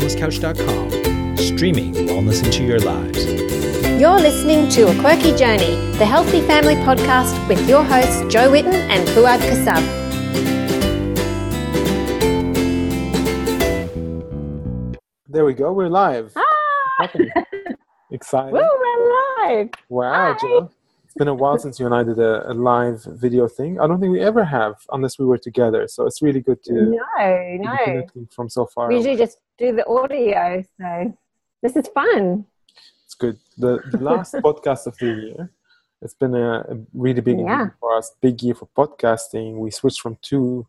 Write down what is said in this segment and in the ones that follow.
wellnesscouch.com, streaming wellness into your lives. You're listening to A Quirky Journey, the Healthy Family Podcast with your hosts Jo Whitton and Fouad Kassab. There we go. We're live. Ah! Exciting. Woo, we're live. Wow, Hi. Jo. It's been a while since you and I did a, a live video thing. I don't think we ever have, unless we were together. So it's really good to No, no. connecting from so far. We usually just do the audio, so this is fun. It's good. The, the last podcast of the year, it's been a, a really big Yeah. year for us, big year for podcasting. We switched from two,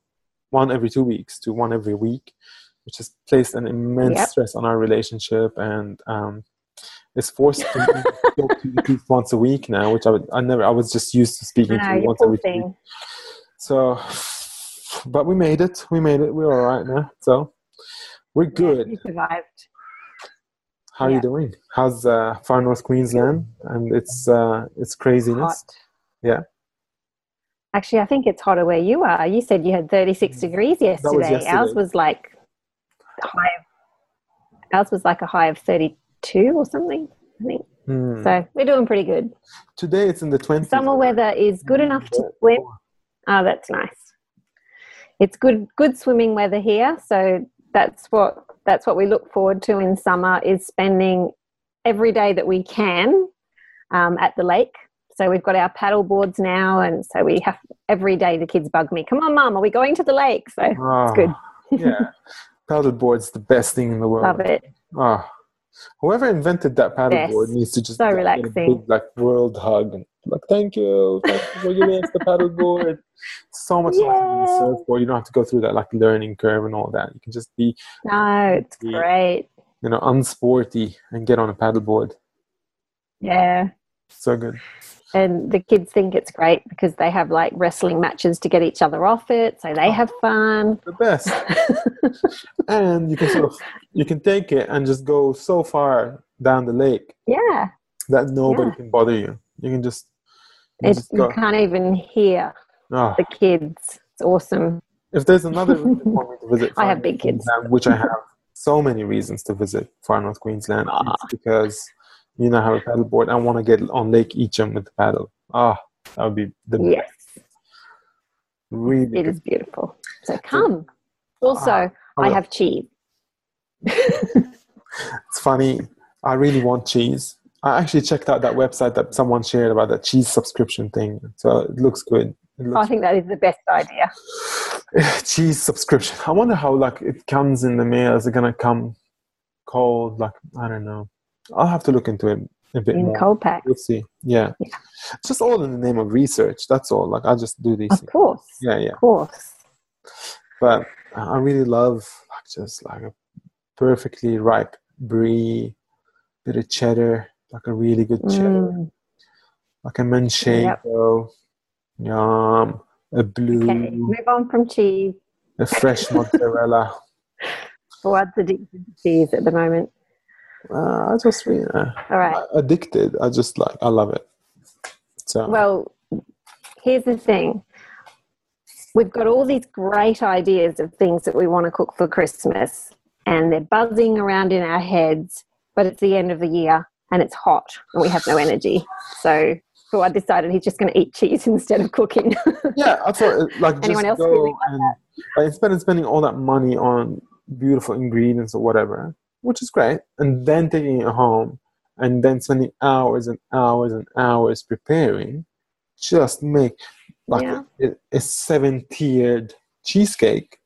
one every two weeks to one every week, which has placed an immense Yep. stress on our relationship and um, it's forced to talk to you once a week now, which I, would, I never, I was just used to speaking to you you once every two thing. So, but we made it. We made it. We're all right now. So we're good. You survived. How are you doing? How's uh, far north Queensland and its uh, its craziness? Hot. Yeah. Actually, I think it's hotter where you are. You said you had 36 degrees yesterday. Mm. yesterday. Ours was like high. Ours was like a high of 32 or something. I think Hmm. so. We're doing pretty good. Today it's in the twenties. Summer weather is good enough to swim. Oh, that's nice. It's good good swimming weather here, so that's what that's what we look forward to in summer is spending every day that we can um, at the lake. So we've got our paddle boards now, and so we have every day the kids bug me. Come on, mum, are we going to the lake? So Oh, good. yeah, paddleboard's the best thing in the world. love it. Oh, whoever invented that paddleboard needs to just So like, get a big, like world hug and like thank you, thank you for giving us the paddleboard. So much nicer than the surfboard. You don't have to go through that like learning curve and all that. You can just be No, it's Yeah. great. you know unsporty and get on a paddleboard. Yeah. So good. And the kids think it's great because they have like wrestling matches to get each other off it so they have fun The best. and you can sort of you can take it and just go so far down the lake yeah that nobody Yeah. can bother you. You can just, you it's, just you can't even hear Ah, the kids it's awesome if there's another reason for me to visit, I have big kids. Which I have so many reasons to visit Far North Queensland, it's because you know I have a paddleboard. I want to get on Lake Eacham with the paddle. Ah, that would be the yes really it good. is beautiful so come also Ah, i oh, have cheese It's funny. I really want cheese. I actually checked out that website that someone shared about that cheese subscription thing. So it looks good. It i looks think that is the best idea cheese subscription. I wonder how like it comes in the mail. Is it gonna come cold? Like I don't know. I'll have to look into it a bit in more. cold pack We'll see. Yeah. Yeah. It's just all in the name of research. That's all. Like I just do these. of things. course Yeah, yeah. of course But I really love like just like a perfectly ripe brie, bit of cheddar, like a really good cheddar, Mm, like a manchego, yum, a blue, okay move on from cheese a fresh mozzarella. what's the cheese at the moment Uh, I just really uh, all right addicted. I just like I love it. So Well, here's the thing. We've got all these great ideas of things that we want to cook for Christmas, and they're buzzing around in our heads, but it's the end of the year and it's hot and we have no energy. So, so I decided he's just going to eat cheese instead of cooking. yeah, I thought uh, like just Anyone else go feeling like and like, instead of spending all that money on beautiful ingredients or whatever, which is great, and then taking it home and then spending hours and hours and hours preparing, just make like Yeah. a, a seven tiered cheesecake,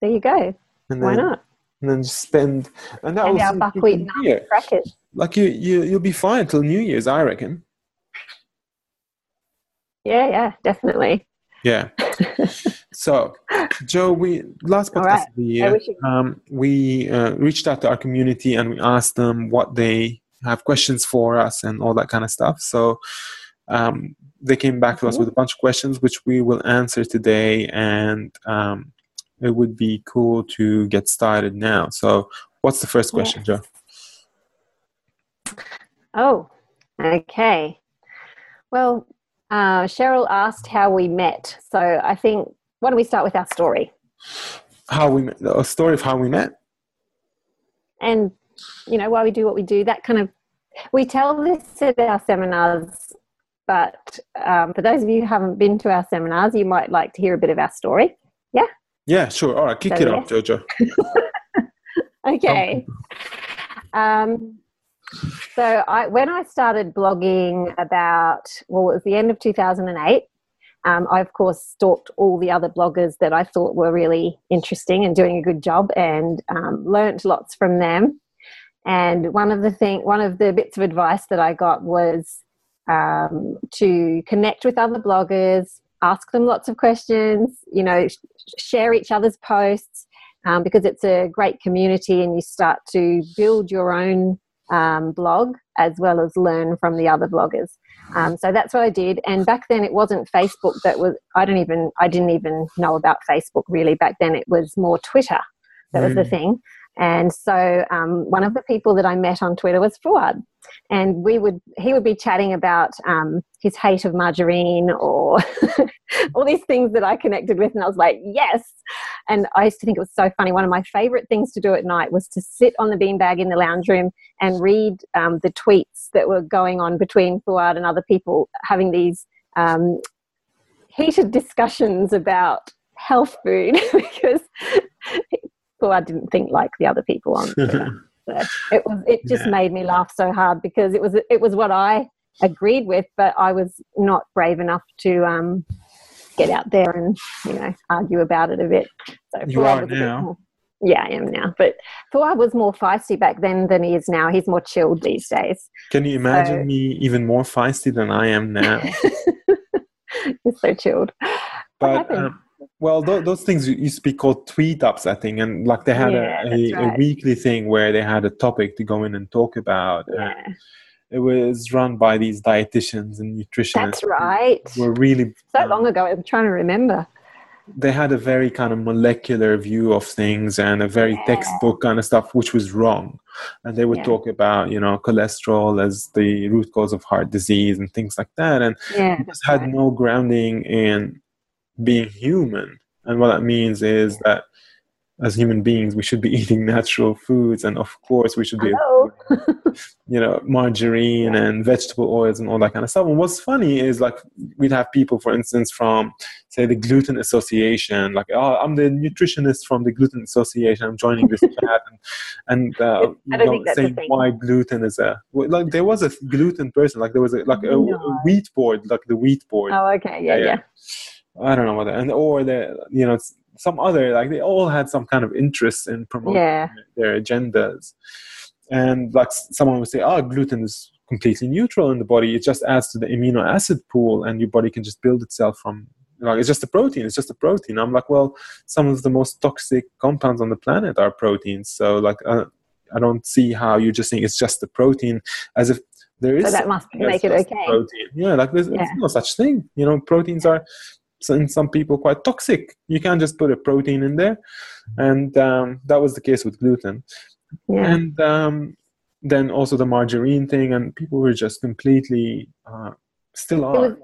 there you go. and Why then not? and then just spend and that And our buckwheat nut crackers. Like you, you, you'll be fine till New Year's, I reckon. Yeah, yeah, definitely. Yeah. So, Jo, we last podcast right. of the year, you- um, we uh, reached out to our community and we asked them what they have questions for us and all that kind of stuff. So, um, they came back to us Mhm. with a bunch of questions, which we will answer today, and um, it would be cool to get started now. So, what's the first question, Jo? Oh, okay. Well, uh, Cheryl asked how we met. So I think, why don't we start with our story? How we met? A story of how we met. and you know why we do what we do. That kind of we tell this at our seminars, but um, for those of you who haven't been to our seminars, you might like to hear a bit of our story. Yeah. Yeah, sure. All right, kick So, it off, Jojo. Okay. Um, so I, when I started blogging about, well, it was the end of 2008. Um, I, of course, stalked all the other bloggers that I thought were really interesting and doing a good job, and um, learnt lots from them. And one of the thing, one of the bits of advice that I got was um, to connect with other bloggers, ask them lots of questions, you know, sh- share each other's posts, um, because it's a great community and you start to build your own um, blog as well as learn from the other bloggers. Um, so that's what I did. And back then it wasn't Facebook that was, I don't even, I didn't even know about Facebook really. Back then it was more Twitter that was the Mm. thing. And so um, one of the people that I met on Twitter was Fouad. And we would, he would be chatting about um, his hate of margarine or all these things that I connected with. And I was like, yes. And I used to think it was so funny. One of my favorite things to do at night was to sit on the beanbag in the lounge room and read um, the tweets that were going on between Fouad and other people having these um, heated discussions about health food because Fouad didn't think like the other people on So it was it just Yeah. made me laugh so hard because it was it was what I agreed with, but I was not brave enough to um, get out there and you know argue about it a bit. So You are was a bit now. more- yeah, I am now. But Fouad was more feisty back then than he is now. He's more chilled these days. Can you imagine So- me even more feisty than I am now? He's so chilled. but happened? um, well th- those things used to be called tweet ups i think and like they had Yeah, a, a, a weekly thing where they had a topic to go in and talk about and it was run by these dietitians and nutritionists that's right. were really So um, long ago, I'm trying to remember. they had a very kind of molecular view of things and a very Yeah. textbook kind of stuff which was wrong and they would Yeah. talk about you know cholesterol as the root cause of heart disease and things like that and Yeah, just had right. no grounding in being human. And what that means is that as human beings, we should be eating natural foods, and of course, we should be, you know, margarine and vegetable oils and all that kind of stuff. And what's funny is like we'd have people, for instance, from say the Gluten Association, like, oh, I'm the nutritionist from the Gluten Association. I'm joining this chat, and, and uh, you know, saying why gluten is a like there was a gluten person, like there was a like a, No. a wheat board, like the wheat board. Oh, okay. Yeah, Yeah, yeah. yeah. I don't know what, and or the you know some other like they all had some kind of interest in promoting Yeah. their agendas, and like someone would say, "Oh, gluten is completely neutral in the body; it just adds to the amino acid pool, and your body can just build itself from." Like it's just a protein. It's just a protein. I'm like, well, some of the most toxic compounds on the planet are proteins. So, like, uh, I don't see how you're just saying it's just a protein, as if there is So that must make it okay. Protein. Yeah, like there's, there's no such thing. You know, proteins are in some people quite toxic. You can't just put a protein in there, and um, that was the case with gluten. Yeah. And um, then also the margarine thing, and people were just completely uh, still It was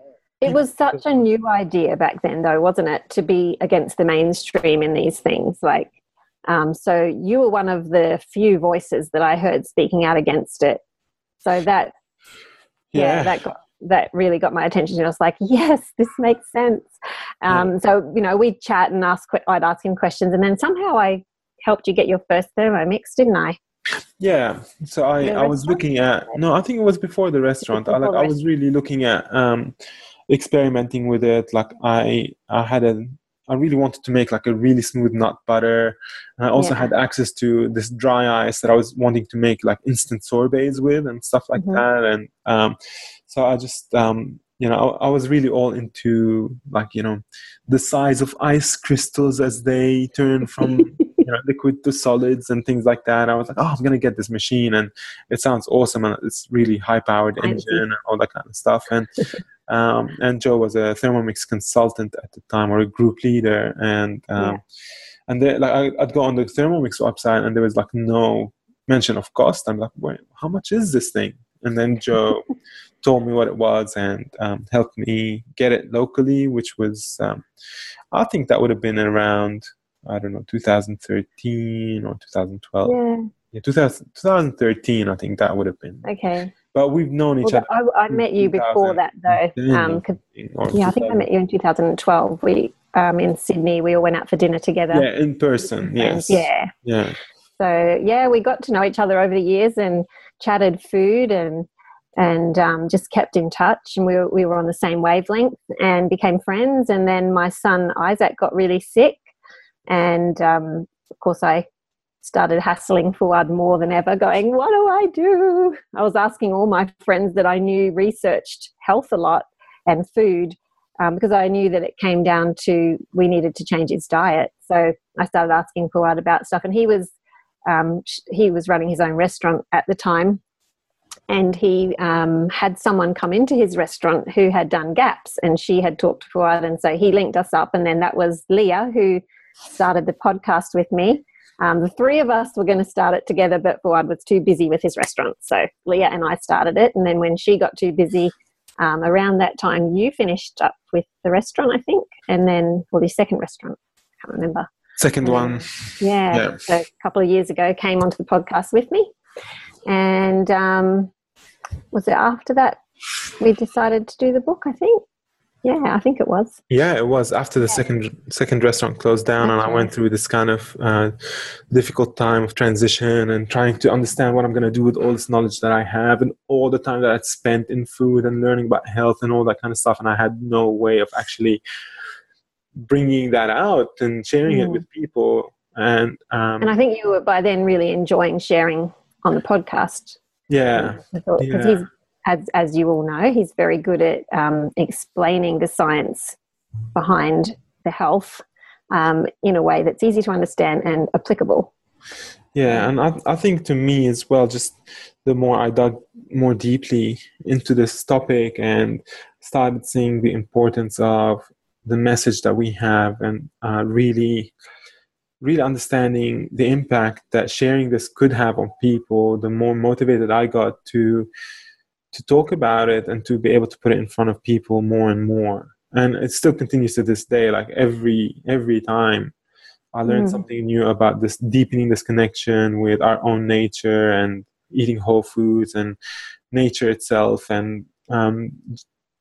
it was such a new idea back then though, wasn't it, to be against the mainstream in these things. Like um, so you were one of the few voices that I heard speaking out against it. So that yeah, that got that really got my attention. I was like, yes, this makes sense. Um, So you know, we'd chat and ask. I'd ask him questions, and then somehow I helped you get your first thermomix, didn't I? Yeah, so I, The I was looking at no, I think it was before the restaurant. I like before I was really looking at um, experimenting with it. Like I I had a I really wanted to make like a really smooth nut butter. And I also Yeah. had access to this dry ice that I was wanting to make like instant sorbets with and stuff like Mhm. that. And um, so I just um, you know I, I was really all into like you know the size of ice crystals as they turn from you know liquid to solids and things like that. I was like, oh, I'm gonna get this machine, and it sounds awesome, and it's really high powered engine and all that kind of stuff. And um, and Jo was a Thermomix consultant at the time or a group leader, and um, Yeah. and they, like I, I'd go on the Thermomix website, and there was like no mention of cost. I'm like, wait, how much is this thing? And then Jo told me what it was and um, helped me get it locally, which was um, I think that would have been around I don't know 2013 or 2012. Yeah. Yeah, 2000, 2013, I think that would have been. Okay. But we've known each Well, other. I, I met you before that though. 2010, Um, yeah, I think I met you in 2012. We um, in Sydney. We all went out for dinner together. Yeah, in person. And Yes. Yeah. Yeah. So yeah, we got to know each other over the years and chatted food and and um, just kept in touch. And we were, we were on the same wavelength and became friends. And then my son Isaac got really sick, and um, of course I started hassling Fouad more than ever, going, "What do I do?" I was asking all my friends that I knew researched health a lot and food. Um, because I knew that it came down to we needed to change his diet, so I started asking Fouad about stuff, and he was um, he was running his own restaurant at the time. And he um, had someone come into his restaurant who had done gaps and she had talked to Fouad. And so he linked us up. And then that was Leah who started the podcast with me. Um, the three of us were going to start it together but Fouad was too busy with his restaurant. So Leah and I started it. And then when she got too busy um, around that time you finished up with the restaurant I think. And then well the second restaurant I can't remember Second one. yeah. Yeah. So a couple of years ago, came onto the podcast with me, and um, was it after that we decided to do the book? I think. Yeah, I think it was. Yeah, it was after the second second restaurant closed down, and I went through this kind of uh, difficult time of transition and trying to understand what I'm going to do with all this knowledge that I have and all the time that I'd spent in food and learning about health and all that kind of stuff, and I had no way of actually bringing that out and sharing it Mm. with people. And, um, And I think you were by then really enjoying sharing on the podcast. yeah, Because Yeah. he's, as, as you all know, he's very good at um, explaining the science behind the health um, in a way that's easy to understand and applicable. Yeah, and I, I think to me as well, just the more I dug more deeply into this topic and started seeing the importance of the message that we have and uh, really, really understanding the impact that sharing this could have on people, the more motivated I got to to talk about it and to be able to put it in front of people more and more. And it still continues to this day, like every every time I learned Mm. something new about this deepening this connection with our own nature and eating whole foods and nature itself and um,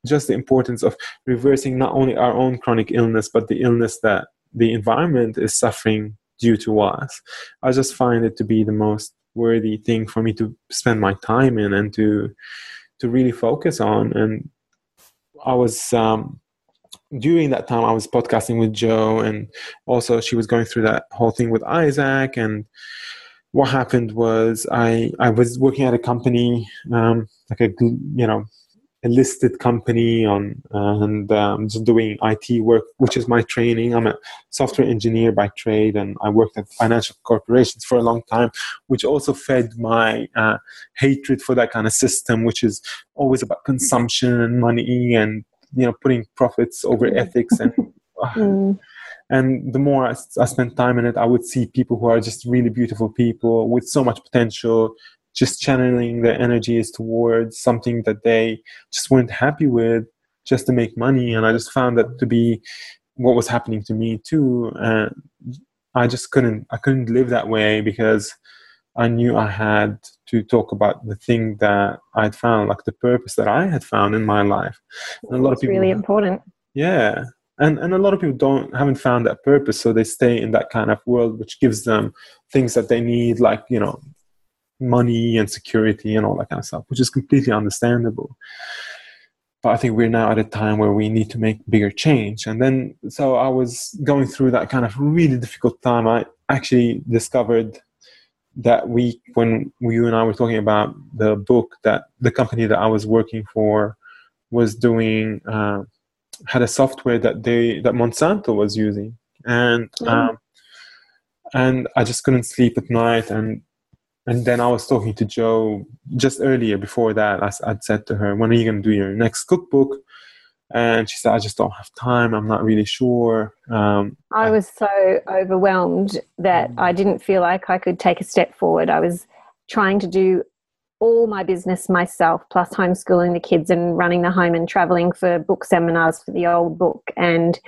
just the importance of reversing not only our own chronic illness but the illness that the environment is suffering due to us. I just find it to be the most worthy thing for me to spend my time in and to to really focus on and I was um, during that time I was podcasting with Jo and also she was going through that whole thing with Isaac and what happened was I I was working at a company um, like a you know a listed company on uh, and um, just doing IT work which is my training. I'm a software engineer by trade and I worked at financial corporations for a long time which also fed my uh, hatred for that kind of system which is always about consumption and money and you know putting profits over ethics and uh, Mm. and the more I spent time in it i would see people who are just really beautiful people with so much potential just channeling their energies towards something that they just weren't happy with just to make money. And i just found that to be what was happening to me too. And i just couldn't i couldn't live that way because i knew i had to talk about the thing that i'd found like the purpose that i had found in my life. And a lot of people really important. yeah. And and a lot of people don't haven't found that purpose. So they stay in that kind of world which gives them things that they need like you know money and security and all that kind of stuff which is completely understandable. But i think we're now at a time where we need to make bigger change. And then so i was going through that kind of really difficult time. I actually discovered that week when you and i were talking about the book that the company that i was working for was doing uh, had a software that they that Monsanto was using, and Mm. um, and I just couldn't sleep at night, and and then I was talking to Jo just earlier before that. I, would said to her, "When are you going to do your next cookbook?" And she said, "I just don't have time. I'm not really sure." Um, I was so overwhelmed that I didn't feel like I could take a step forward. I was trying to do all my business myself, plus homeschooling the kids and running the home and traveling for book seminars for the old book. And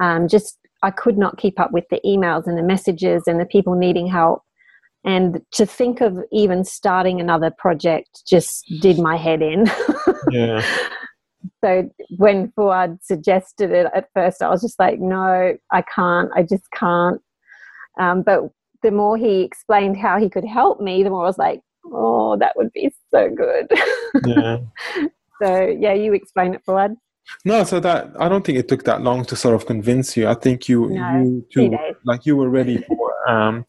um, just, I could not keep up with the emails and the messages and the people needing help. And to think of even starting another project just did my head in. Yeah. so when Fouad suggested it at first, I was just like, no, I can't. I just can't. Um, but the more he explained how he could help me, the more I was like, oh, that would be so good. Yeah. so yeah, you explain it, Fouad. No, so that I don't think it took that long to sort of convince you. I think you No, you too like you were ready for um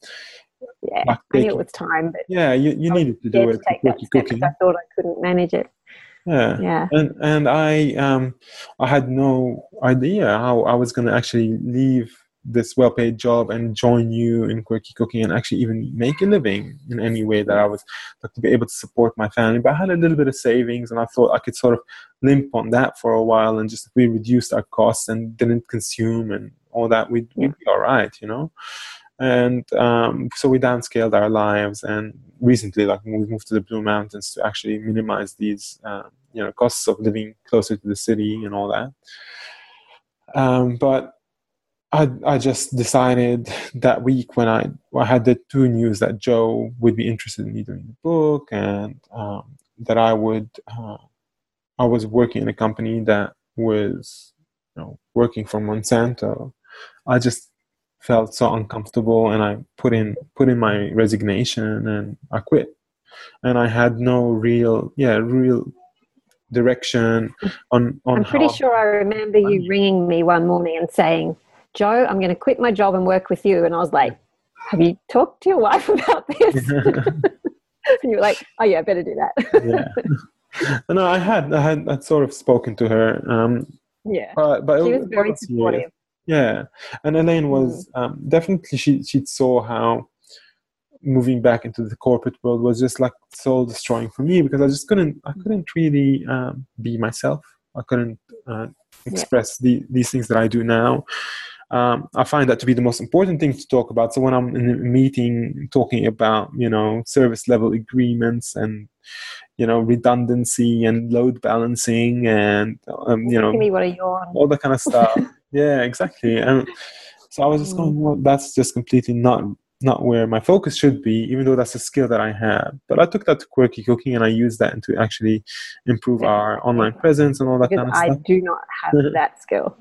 Yeah, like I knew it was time, but yeah you, you needed to do to it that step I thought I couldn't manage it. Yeah. Yeah. and and I um I had no idea how I was gonna actually leave this well-paid job and join you in quirky cooking and actually even make a living in any way that I was like, to be able to support my family. But I had a little bit of savings, and I thought I could sort of limp on that for a while and just we reduced our costs and didn't consume and all that, we'd, we'd be all right, you know. And um, so we downscaled our lives, and recently, like we moved to the Blue Mountains to actually minimize these, um, you know, costs of living closer to the city and all that. Um, but I, I just decided that week when I, I had the two news that Jo would be interested in me doing the book and um, that I would, uh, I was working in a company that was, you know, working for Monsanto. I just felt so uncomfortable and I put in, put in my resignation and I quit. And I had no real, yeah, real direction on, on I'm pretty how- sure I remember you ringing me one morning and saying, Jo, I'm going to quit my job and work with you. And I was like, Have you talked to your wife about this? and you were like, Oh, yeah, I better do that. yeah. no, I had, I had, I'd sort of spoken to her, um, yeah. but but She it was very supportive. Yeah, and Elaine was um, definitely she she saw how moving back into the corporate world was just like soul destroying for me because I just couldn't I couldn't really um, be myself. I couldn't uh, express the, these things that I do now. Um, I find that to be the most important thing to talk about. So when I'm in a meeting talking about you know service level agreements and you know redundancy and load balancing and um, you know Give me what a yawn. all that kind of stuff. Yeah, exactly. And so I was just going, well, that's just completely not not where my focus should be, even though that's a skill that I have. But I took that to quirky cooking and I used that to actually improve our online presence and all that Because kind of I stuff. do not have that skill.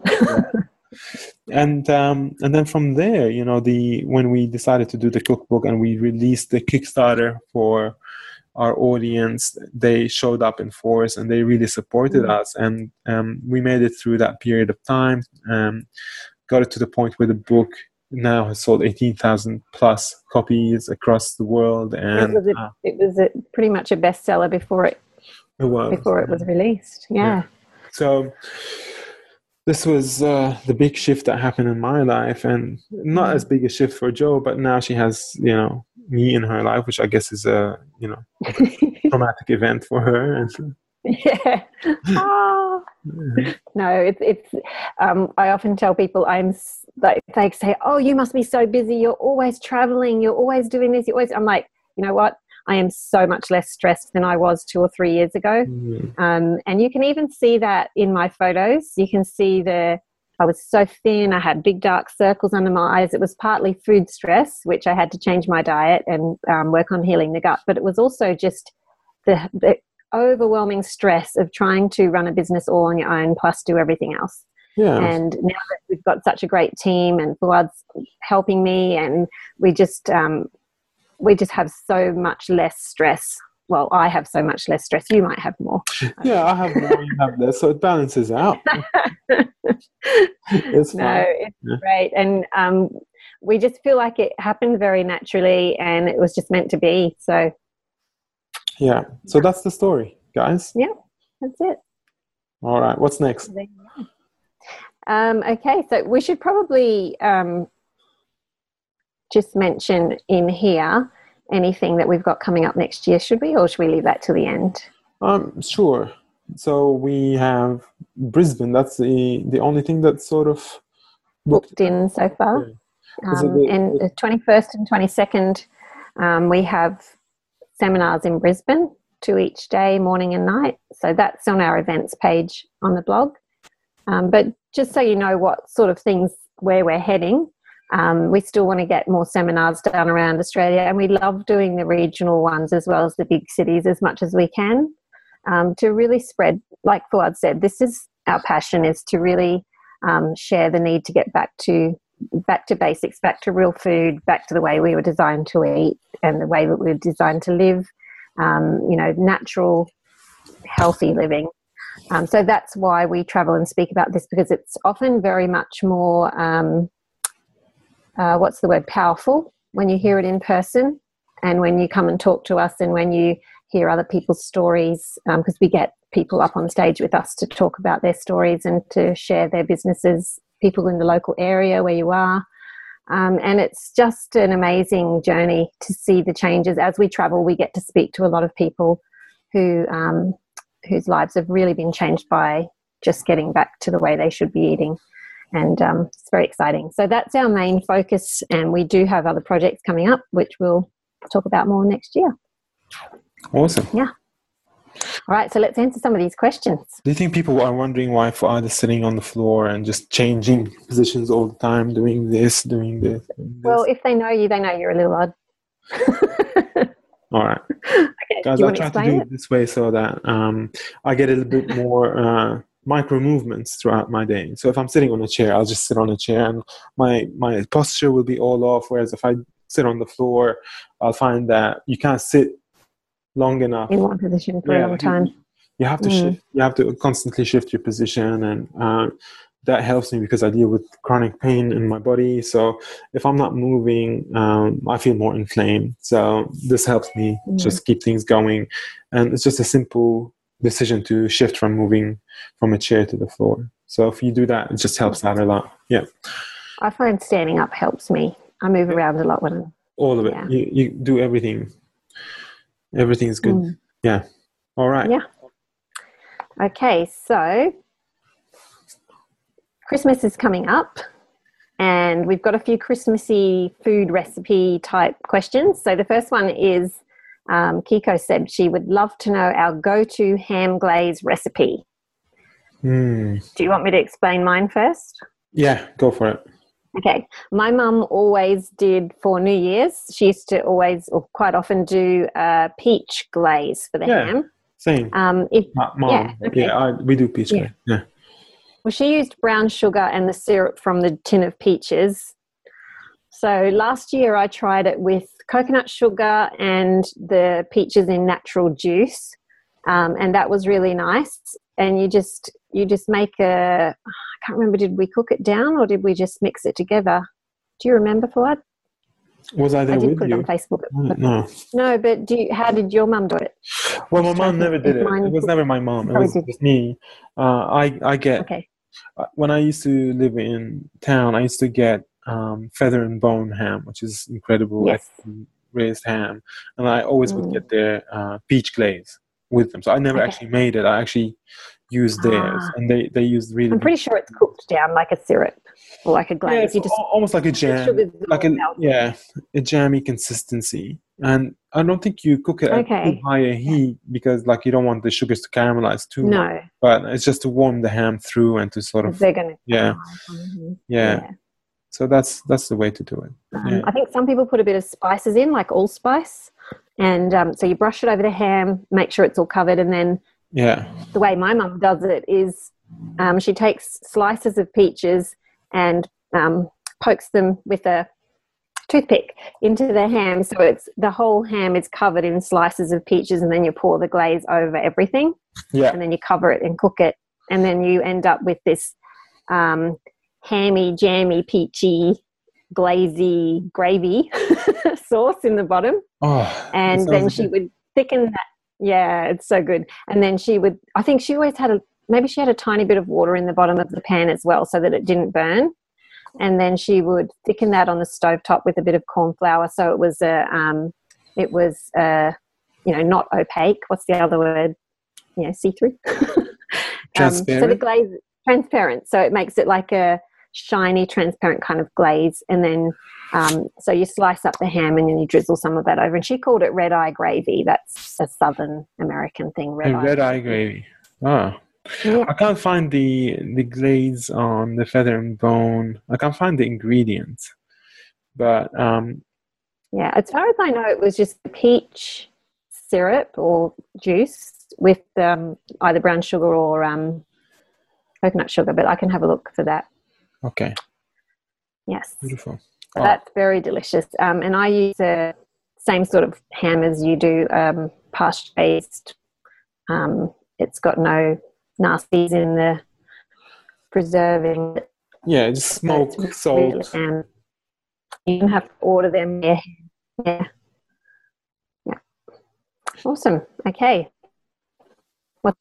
And um, and then from there, you know, the when we decided to do the cookbook and we released the Kickstarter for our audience, they showed up in force and they really supported Mm. us. And um, we made it through that period of time. Um, got it to the point where the book now has sold 18,000 plus copies across the world. it And was, a, uh, it was a, pretty much a bestseller before it it was. before it was released. Yeah. So this was uh, the big shift that happened in my life, and not as big a shift for Jo, but now she has, you know, me in her life, which I guess is a, you know, traumatic event for her. And yeah. Ah. No, it's it's. Um, I often tell people I'm like they say, "Oh, you must be so busy. You're always traveling. You're always doing this. You always." I'm like, you know what? I am so much less stressed than I was two or three years ago. Mm, Um, and you can even see that in my photos. You can see the I was so thin. I had big dark circles under my eyes. It was partly food stress, which I had to change my diet and um, work on healing the gut. But it was also just the, the overwhelming stress of trying to run a business all on your own, plus do everything else. yeah. And now that we've got such a great team and Fouad's helping me, and we just um, we just have so much less stress. Well, I have so much less stress. You might have more. yeah, I have more, you have less, so it balances out. it's no, it's Yeah. great, and um, we just feel like it happened very naturally, and it was just meant to be. So Yeah, so that's the story, guys. Yeah, that's it. All right, what's next? There you go. Um, okay, so we should probably um, just mention in here anything that we've got coming up next year, should we, or should we leave that to the end? Um, sure. So we have Brisbane. That's the the only thing that's sort of Booked in so far. Um, the- and the 21st and 22nd, um, we have seminars in Brisbane, two each day, morning and night. So that's on our events page on the blog. Um, but just so you know what sort of things where we're heading, Um, we still want to get more seminars done around Australia, and we love doing the regional ones as well as the big cities as much as we can um, to really spread. Like Fouad said, this is our passion: is to really um, share the need to get back to back to basics, back to real food, back to the way we were designed to eat and the way that we were designed to live. Um, you know, natural, healthy living. Um, so that's why we travel and speak about this because it's often very much more, um, uh, what's the word, powerful when you hear it in person and when you come and talk to us and when you hear other people's stories because um, we get people up on stage with us to talk about their stories and to share their businesses, people in the local area where you are. Um, and it's just an amazing journey to see the changes as we travel. We get to speak to a lot of people who um, whose lives have really been changed by just getting back to the way they should be eating. And um, it's very exciting. So that's our main focus. And we do have other projects coming up, which we'll talk about more next year. Awesome. Yeah. All right, so let's answer some of these questions. Do you think people are wondering why Fouad is sitting on the floor and just changing positions all the time, doing this, doing this? Doing this? Well, if they know you, they know you're a little odd. all right. Okay. Guys, I try to do it this way so that um, I get a little bit more uh, micro movements throughout my day. So if I'm sitting on a chair, I'll just sit on a chair and my, my posture will be all off. Whereas if I sit on the floor, I'll find that you can't sit long enough in one position for yeah, a long time. You, you have to mm. shift. You have to constantly shift your position, and uh, that helps me because I deal with chronic pain in my body. So if I'm not moving, um, I feel more inflamed. So this helps me mm. just keep things going, and it's just a simple decision to shift from moving from a chair to the floor. So if you do that, it just helps out a lot. Yeah. I find standing up helps me. I move around a lot when I'm all of it. Yeah. You, you do everything everything's good. Mm. Yeah. All right. Yeah. Okay, so Christmas is coming up and we've got a few Christmassy food recipe type questions. So the first one is um, Kiko said she would love to know our go to ham glaze recipe. Mm. Do you want me to explain mine first? Yeah, go for it. Okay. My mum always did for New Year's, she used to always or quite often do a peach glaze for the yeah, ham. Same. Um, if, mom, yeah, okay. yeah I, we do peach yeah. glaze. Yeah. Well, she used brown sugar and the syrup from the tin of peaches. So last year I tried it with coconut sugar and the peaches in natural juice. Um, and that was really nice. And you just you just make a I can't remember did we cook it down or did we just mix it together? Do you remember for Fouad? Was I there I did with put you? it on Facebook. No. No, but do you, how did your mum do it? Well, my mom never did it. It was never my mom. It was just me. Uh, I I get okay. When I used to live in town, I used to get um, feather and bone ham, which is incredible yes. raised ham, and I always mm. would get their uh, peach glaze with them. So I never Okay. actually made it. I actually used theirs, Ah. and they they used really. I'm pretty sure it's cooked down like a syrup or like a yeah, glaze. you just almost like a jam, like a yeah, a jammy consistency. And I don't think you cook it at Okay. high a heat because like you don't want the sugars to caramelize too much. no, But it's just to warm the ham through and to sort of they're going to. yeah. yeah. So that's that's the way to do it. Um, I think some people put a bit of spices in, like allspice, and um, so you brush it over the ham, make sure it's all covered, and then Yeah. the way my mum does it is um, she takes slices of peaches and um, pokes them with a toothpick into the ham so it's the whole ham is covered in slices of peaches and then you pour the glaze over everything Yeah. and then you cover it and cook it and then you end up with this um, hammy jammy peachy glazy gravy sauce in the bottom. Oh, and then she good. would thicken that. Yeah it's so good. And then she would i think she always had a maybe she had a tiny bit of water in the bottom of the pan as well so that it didn't burn. And then she would thicken that on the stove top with a bit of corn flour. So it was a um, it was uh, you know not opaque. What's the other word? You know see-through. Um, so the glaze transparent. So it makes it like a shiny transparent kind of glaze and then um, so you slice up the ham and then you drizzle some of that over and she called it red eye gravy that's a southern american thing red, eye, red eye gravy. Oh. Yeah. I can't find the the glaze on the feather and bone. I can't find the ingredients. But um, Yeah, as far as I know, it was just peach syrup or juice with um, either brown sugar or um, coconut sugar. But I can have a look for that. Okay, Yes, beautiful. So that's very delicious. Um, and I use the same sort of ham as you do, um, pasture based. Um, it's got no nasties in the preserving. Yeah, just So smoke, it's salt. really- you can have to order them. Yeah, yeah, yeah. Awesome. Okay. What's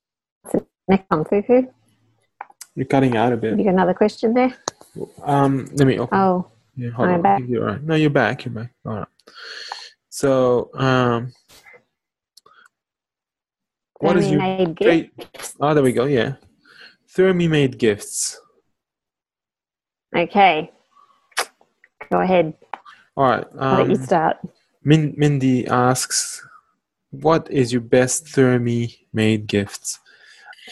the next one, Fufu? You're cutting out a bit. you got another question there? Um, let me open. Oh, Yeah, hold I'm on. Back. you're right. No, you're back. You're back. All right. So, um, what is your made? Oh, there we go. Yeah, Thermi made gifts. Okay. Go ahead. All right. I'll let you Um, start. Min- Mindy asks, "What is your best Thermi made gifts?"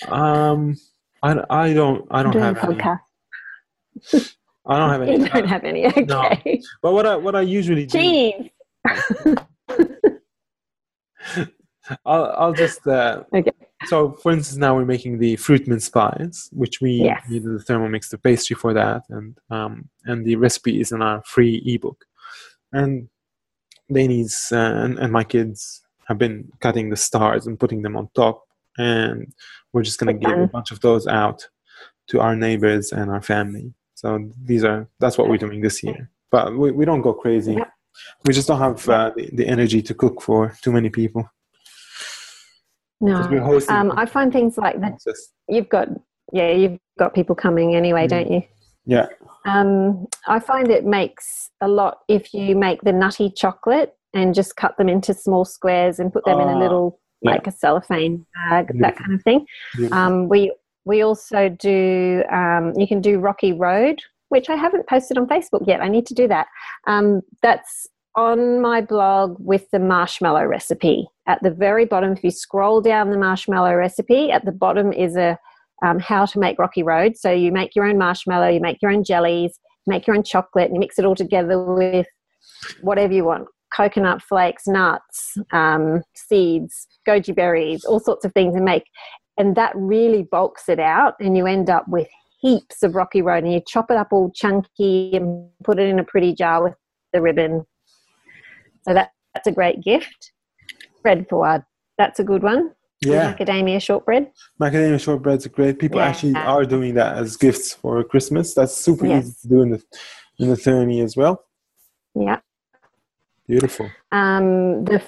Um, I, I don't I don't doing have any. podcast. I don't have any. You don't have any. Okay. But what I what I usually do, Cheese. I'll I'll just uh, Okay. So, for instance, now we're making the fruit mince pies, which we Yes. needed the Thermomix the pastry for that, and um, and the recipe is in our free ebook. And Lainey's uh, and, and my kids have been cutting the stars and putting them on top, and we're just going to give a bunch of those out to our neighbors and our family. So these are that's what we're doing this year. But we, we don't go crazy. We just don't have uh, the, the energy to cook for too many people No. Um, I find things like that. You've got, yeah, you've got people coming anyway, Mm. don't you? yeah. Um, I find it makes a lot if you make the nutty chocolate and just cut them into small squares and put them in Ah, a little, yeah. like a cellophane bag, that kind of thing. Um, we we also do. Um, you can do Rocky Road, which I haven't posted on Facebook yet. I need to do that. Um, that's on my blog with the marshmallow recipe. At the very bottom, if you scroll down the marshmallow recipe, at the bottom is a um, how to make Rocky Road. So you make your own marshmallow, you make your own jellies, make your own chocolate, and you mix it all together with whatever you want coconut flakes, nuts, um, seeds, goji berries, all sorts of things, and make. And that really bulks it out, and you end up with heaps of Rocky Road, and you chop it up all chunky and put it in a pretty jar with the ribbon. So that, that's a great gift. Bread for forward, that's a good one. Yeah, Macadamia shortbread. macadamia shortbreads are great. People Yeah. actually are doing that as gifts for Christmas. That's super easy to do in the in the thermi as well. Yeah. Beautiful. um, the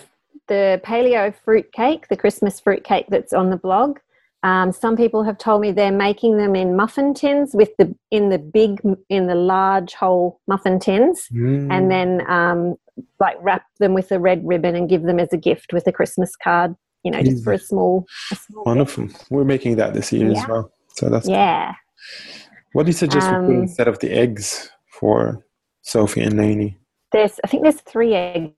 the paleo fruit cake, the Christmas fruit cake that's on the blog. Um, some people have told me they're making them in muffin tins with the in the big in the large whole muffin tins, Mm. and then um, like wrap them with a red ribbon and give them as a gift with a Christmas card. You know, just for a small, a small wonderful. We're making that this year as well. So that's yeah. what do you suggest we put Um, instead of the eggs for Sophie and Lainey? There's I think there's three eggs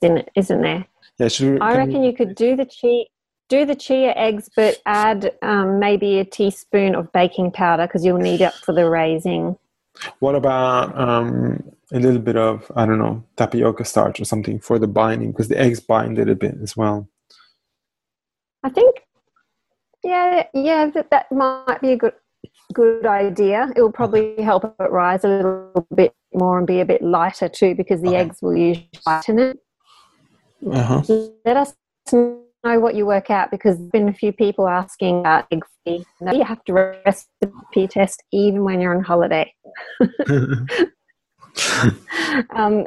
in it, isn't there? Yeah, we, I reckon we- you could do the chia, do the chia eggs, but add um, maybe a teaspoon of baking powder because you'll need it for the raising. What about um, a little bit of I don't know tapioca starch or something for the binding because the eggs bind a bit as well. I think, yeah, yeah, that, that might be a good good idea. It will probably help it rise a little bit more and be a bit lighter too because the Okay. eggs will usually lighten it. Uh huh. Let us know what you work out because there's been a few people asking about egg free. Now you have to recipe test even when you're on holiday. um,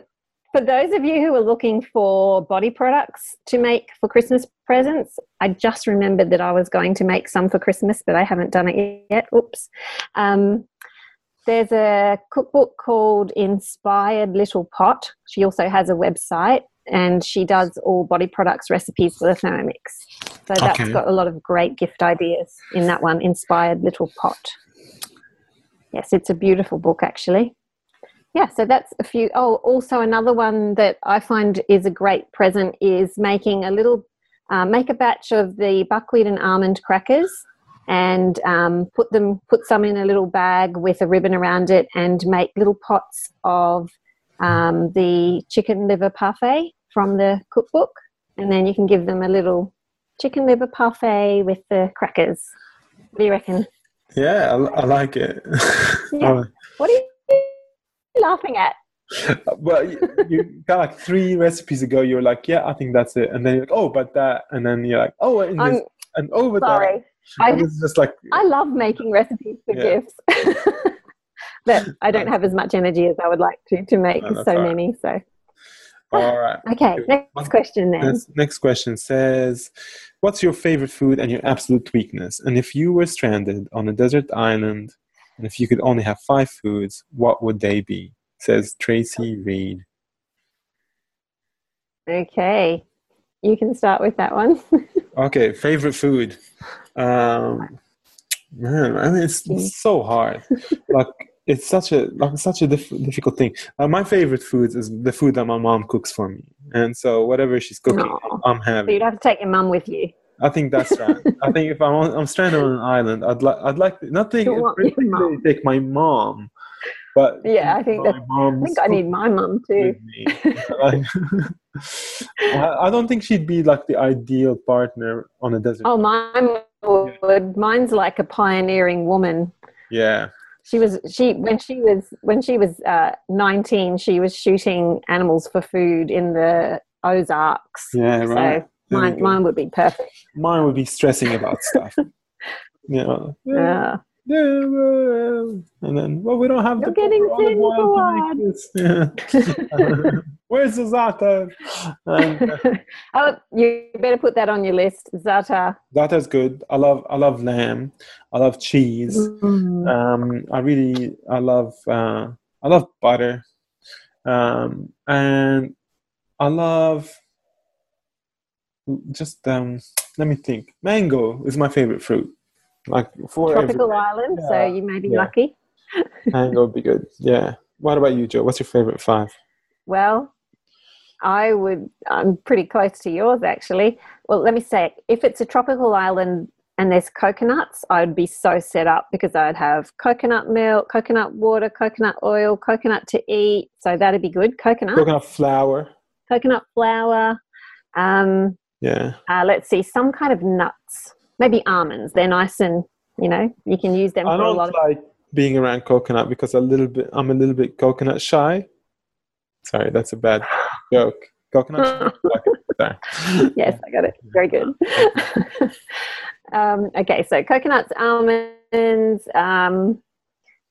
for those of you who are looking for body products to make for Christmas presents, I just remembered that I was going to make some for Christmas, but I haven't done it yet. Oops. Um, there's a cookbook called Inspired Little Pot. She also has a website and she does all body products recipes for the Thermomix. So that's Okay. got a lot of great gift ideas in that one, Inspired Little Pot. Yes, it's a beautiful book actually. Yeah, so that's a few. Oh, also another one that I find is a great present is making a little, uh, make a batch of the buckwheat and almond crackers, and um, put them, put some in a little bag with a ribbon around it, and make little pots of um, the chicken liver parfait from the cookbook, and then you can give them a little chicken liver parfait with the crackers. What do you reckon? Yeah, I, I like it. Yeah. What are you laughing at? well, you, you got like three recipes ago. You were like, "Yeah, I think that's it," and then you're like, "Oh, but that," and then you're like, "Oh, and, this, and oh, but that." I, And it's just like, I love making recipes for Yeah. gifts. but I don't have as much energy as I would like to to make No, so right. many. So all right. okay, next question then. Next question says, "What's your favorite food and your absolute weakness? And if you were stranded on a desert island, and if you could only have five foods, what would they be?" Says Tracy Reed. Okay, you can start with that one. Okay, favorite food. Um, man, I mean, it's, it's so hard. like it's such a like such a diff- difficult thing. Uh, my favorite foods is the food that my mom cooks for me, and so whatever she's cooking, Aw. I'm having. so you'd have to take your mum with you. I think that's right. I think if I'm on, I'm stranded on an island, I'd like I'd like to, not take You want your particularly mom. take my mom, but Yeah, I think my that- I think I need my mum too. Like, I, I don't think she'd be like the ideal partner on a desert. Oh, mine would. Mine's like a pioneering woman. Yeah, She was she when she was when she was uh, nineteen. She was shooting animals for food in the Ozarks. yeah, right. So mine mine would be perfect. Mine would be stressing about stuff. yeah. Yeah, and then well, we don't have You're the getting olive oil to thin, make this. Yeah. Where's the uh, oh, you better put that on your list, za'atar za'atar's good. I love I love lamb. I love cheese. Mm. Um, I really I love uh, I love butter, um, and I love just um, let me think. Mango is my favorite fruit. Like Tropical island, so you may be Yeah. lucky. Mango would be good. Yeah. What about you, Jo? What's your favorite five? Well, I would. I'm pretty close to yours, actually. Well, let me say, if it's a tropical island and there's coconuts, I would be so set up because I'd have coconut milk, coconut water, coconut oil, coconut to eat. So that'd be good. Coconut, Coconut flour. coconut flour. Um, Yeah. uh, let's see, some kind of nuts, maybe almonds. They're nice and you know you can use them I for don't lot of. like being around coconut because a little bit I'm a little bit coconut shy. Sorry, that's a bad joke. Coconut. shy? Sorry. yes, I got it. Very good. um, okay, so coconuts, almonds, um,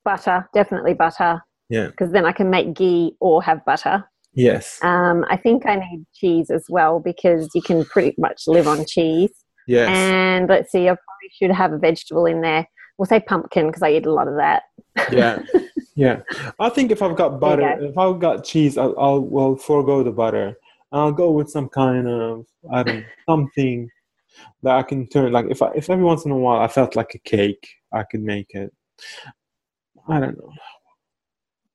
butter, definitely butter, Yeah. because then I can make ghee or have butter. Yes. Um, I think I need cheese as well because you can pretty much live on cheese. Yes. And let's see, I probably should have a vegetable in there. We'll say pumpkin because I eat a lot of that. yeah. Yeah. I think if I've got butter, go. if I've got cheese, I'll, I'll well forego the butter. I'll go with some kind of I don't know, something that I can turn like if I, if every once in a while I felt like a cake, I could make it. I don't know.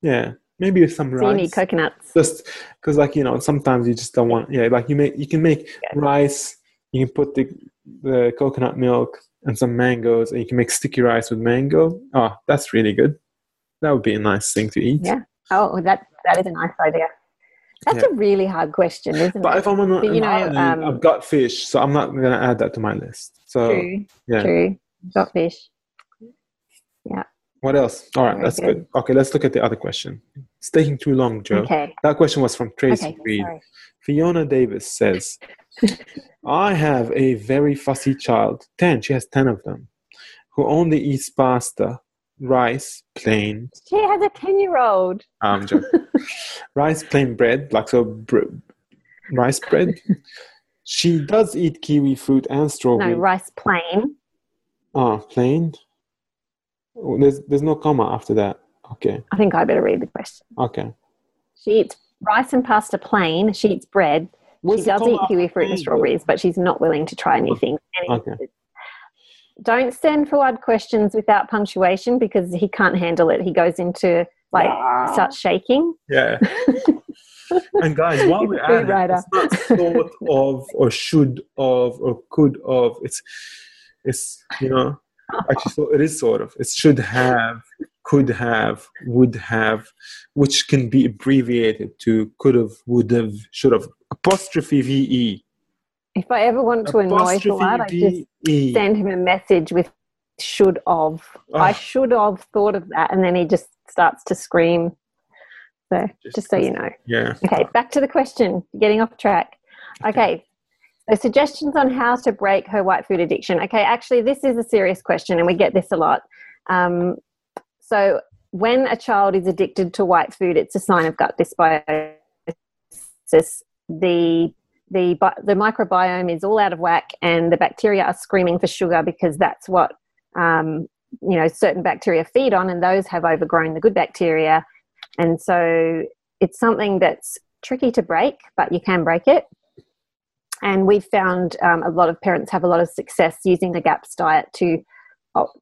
Yeah, maybe with some So rice. you need coconuts. just because like you know sometimes you just don't want yeah like you make you can make rice you can put the the coconut milk and some mangoes and you can make sticky rice with mango oh that's really good that would be a nice thing to eat Yeah. Oh, that that is a nice idea. That's Yeah. a really hard question, isn't it? but it? if i'm on But, you an know, island, um, i've got fish so i'm not gonna add that to my list so True. yeah. True. Got fish. Yeah. What else all right Very that's good. good. okay let's look at the other question it's taking too long jo Okay. that question was from tracy Okay. reed Sorry. Fiona Davis says, I have a very fussy child, 10, she has 10 of them, who only eats pasta, rice, plain, She has a ten-year-old. I'm joking, rice, plain bread, like so, br- rice bread. She does eat kiwi fruit and strawberry. No, rice plain. Ah, plain? There's, there's no comma after that. Okay, I think I better read the question. okay. She eats rice and pasta plain. She eats bread. What's she does comma eat kiwi after fruit and strawberries, but she's not willing to try anything. any- Okay. Don't send forward questions without punctuation because he can't handle it. He goes into like starts shaking. Yeah. and guys, while we're a food at it, writer. it's not sort of or should of or could of. It's it's you know actually so it is sort of. It should have, could have, would have, which can be abbreviated to could have, would have, should have. Apostrophe VE. If I ever want to annoy Fouad, I just send him a message with should have. Oh. I should have thought of that. And then he just starts to scream. So just, just so you know. Yeah. Okay, back to the question, getting off track. Okay, so suggestions on how to break her white food addiction. Okay, actually, this is a serious question, and we get this a lot. Um, so, when a child is addicted to white food, it's a sign of gut dysbiosis. The the the microbiome is all out of whack, and the bacteria are screaming for sugar because that's what um, you know certain bacteria feed on, and those have overgrown the good bacteria, and so it's something that's tricky to break, but you can break it. And we've found um, a lot of parents have a lot of success using the GAPS diet to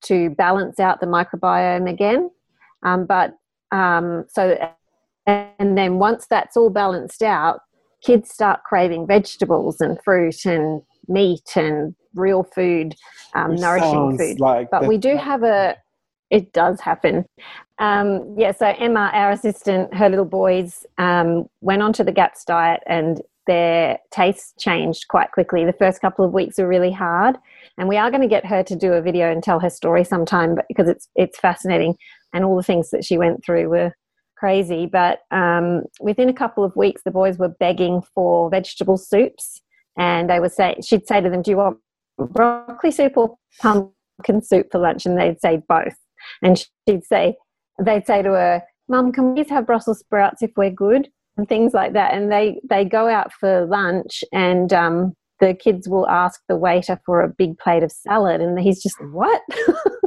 to balance out the microbiome again. Um, but um, so, and then once that's all balanced out, kids start craving vegetables and fruit and meat and real food, um, nourishing food. Like but we do have a. It does happen. Um, yeah, so Emma, our assistant, her little boys um, went onto the GAPS diet and their tastes changed quite quickly. The first couple of weeks were really hard, and we are going to get her to do a video and tell her story sometime, but because it's it's fascinating, and all the things that she went through were crazy. But um, within a couple of weeks, the boys were begging for vegetable soups, and they would say she'd say to them, "Do you want broccoli soup or pumpkin soup for lunch?" And they'd say both, and she'd say they'd say to her, "Mum, can we have Brussels sprouts if we're good?" and things like that. And they they go out for lunch, and um, the kids will ask the waiter for a big plate of salad, and he's just what.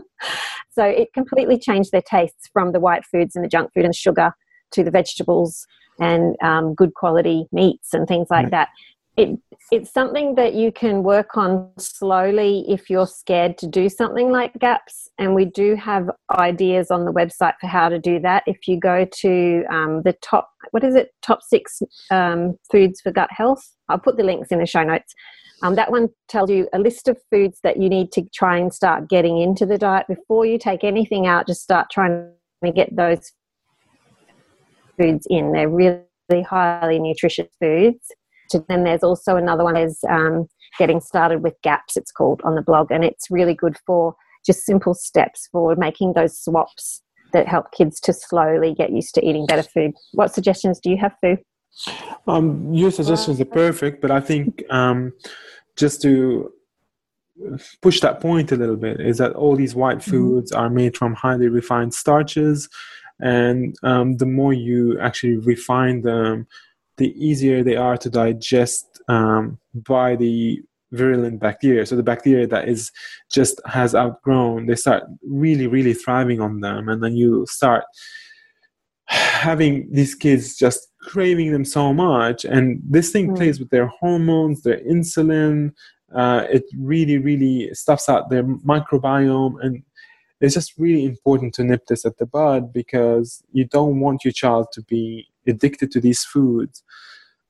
so it completely changed their tastes from the white foods and the junk food and sugar to the vegetables and um, good quality meats and things like that it it's something that you can work on slowly if you're scared to do something like gaps. And we do have ideas on the website for how to do that. If you go to um, the top what is it? Top six um, foods for gut health. I'll put the links in the show notes. Um, that one tells you a list of foods that you need to try and start getting into the diet before you take anything out. Just start trying to get those foods in. They're really highly nutritious foods then there's also another one is um, getting started with gaps it's called on the blog and it's really good for just simple steps for making those swaps that help kids to slowly get used to eating better food what suggestions do you have Fu? Um, your suggestions are perfect but i think um, just to push that point a little bit is that all these white mm-hmm. foods mm-hmm. are made from highly refined starches and um, the more you actually refine them the easier they are to digest um, by the virulent bacteria. So the bacteria that is just has outgrown, they start really, really thriving on them, and then you start having these kids just craving them so much, and this thing mm. plays with their hormones, their insulin. Uh, it really, really stuffs out their microbiome, and it's just really important to nip this at the bud because you don't want your child to be addicted to these foods.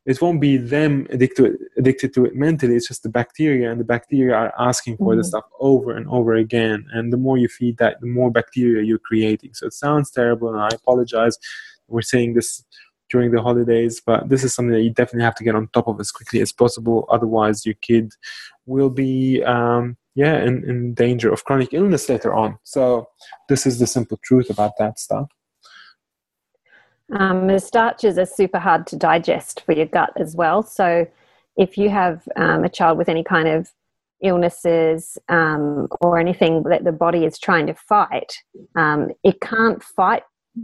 It won't be them addicted addicted to it mentally it's just the bacteria and the bacteria are asking for mm-hmm. the stuff over and over again and the more you feed that the more bacteria you're creating. So it sounds terrible and i apologize we're saying this during the holidays but this is something that you definitely have to get on top of as quickly as possible otherwise your kid will be um, yeah in, in danger of chronic illness later on. So this is the simple truth about that stuff um, the starches are super hard to digest for your gut as well. So, if you have um, a child with any kind of illnesses um, or anything that the body is trying to fight, um, it can't fight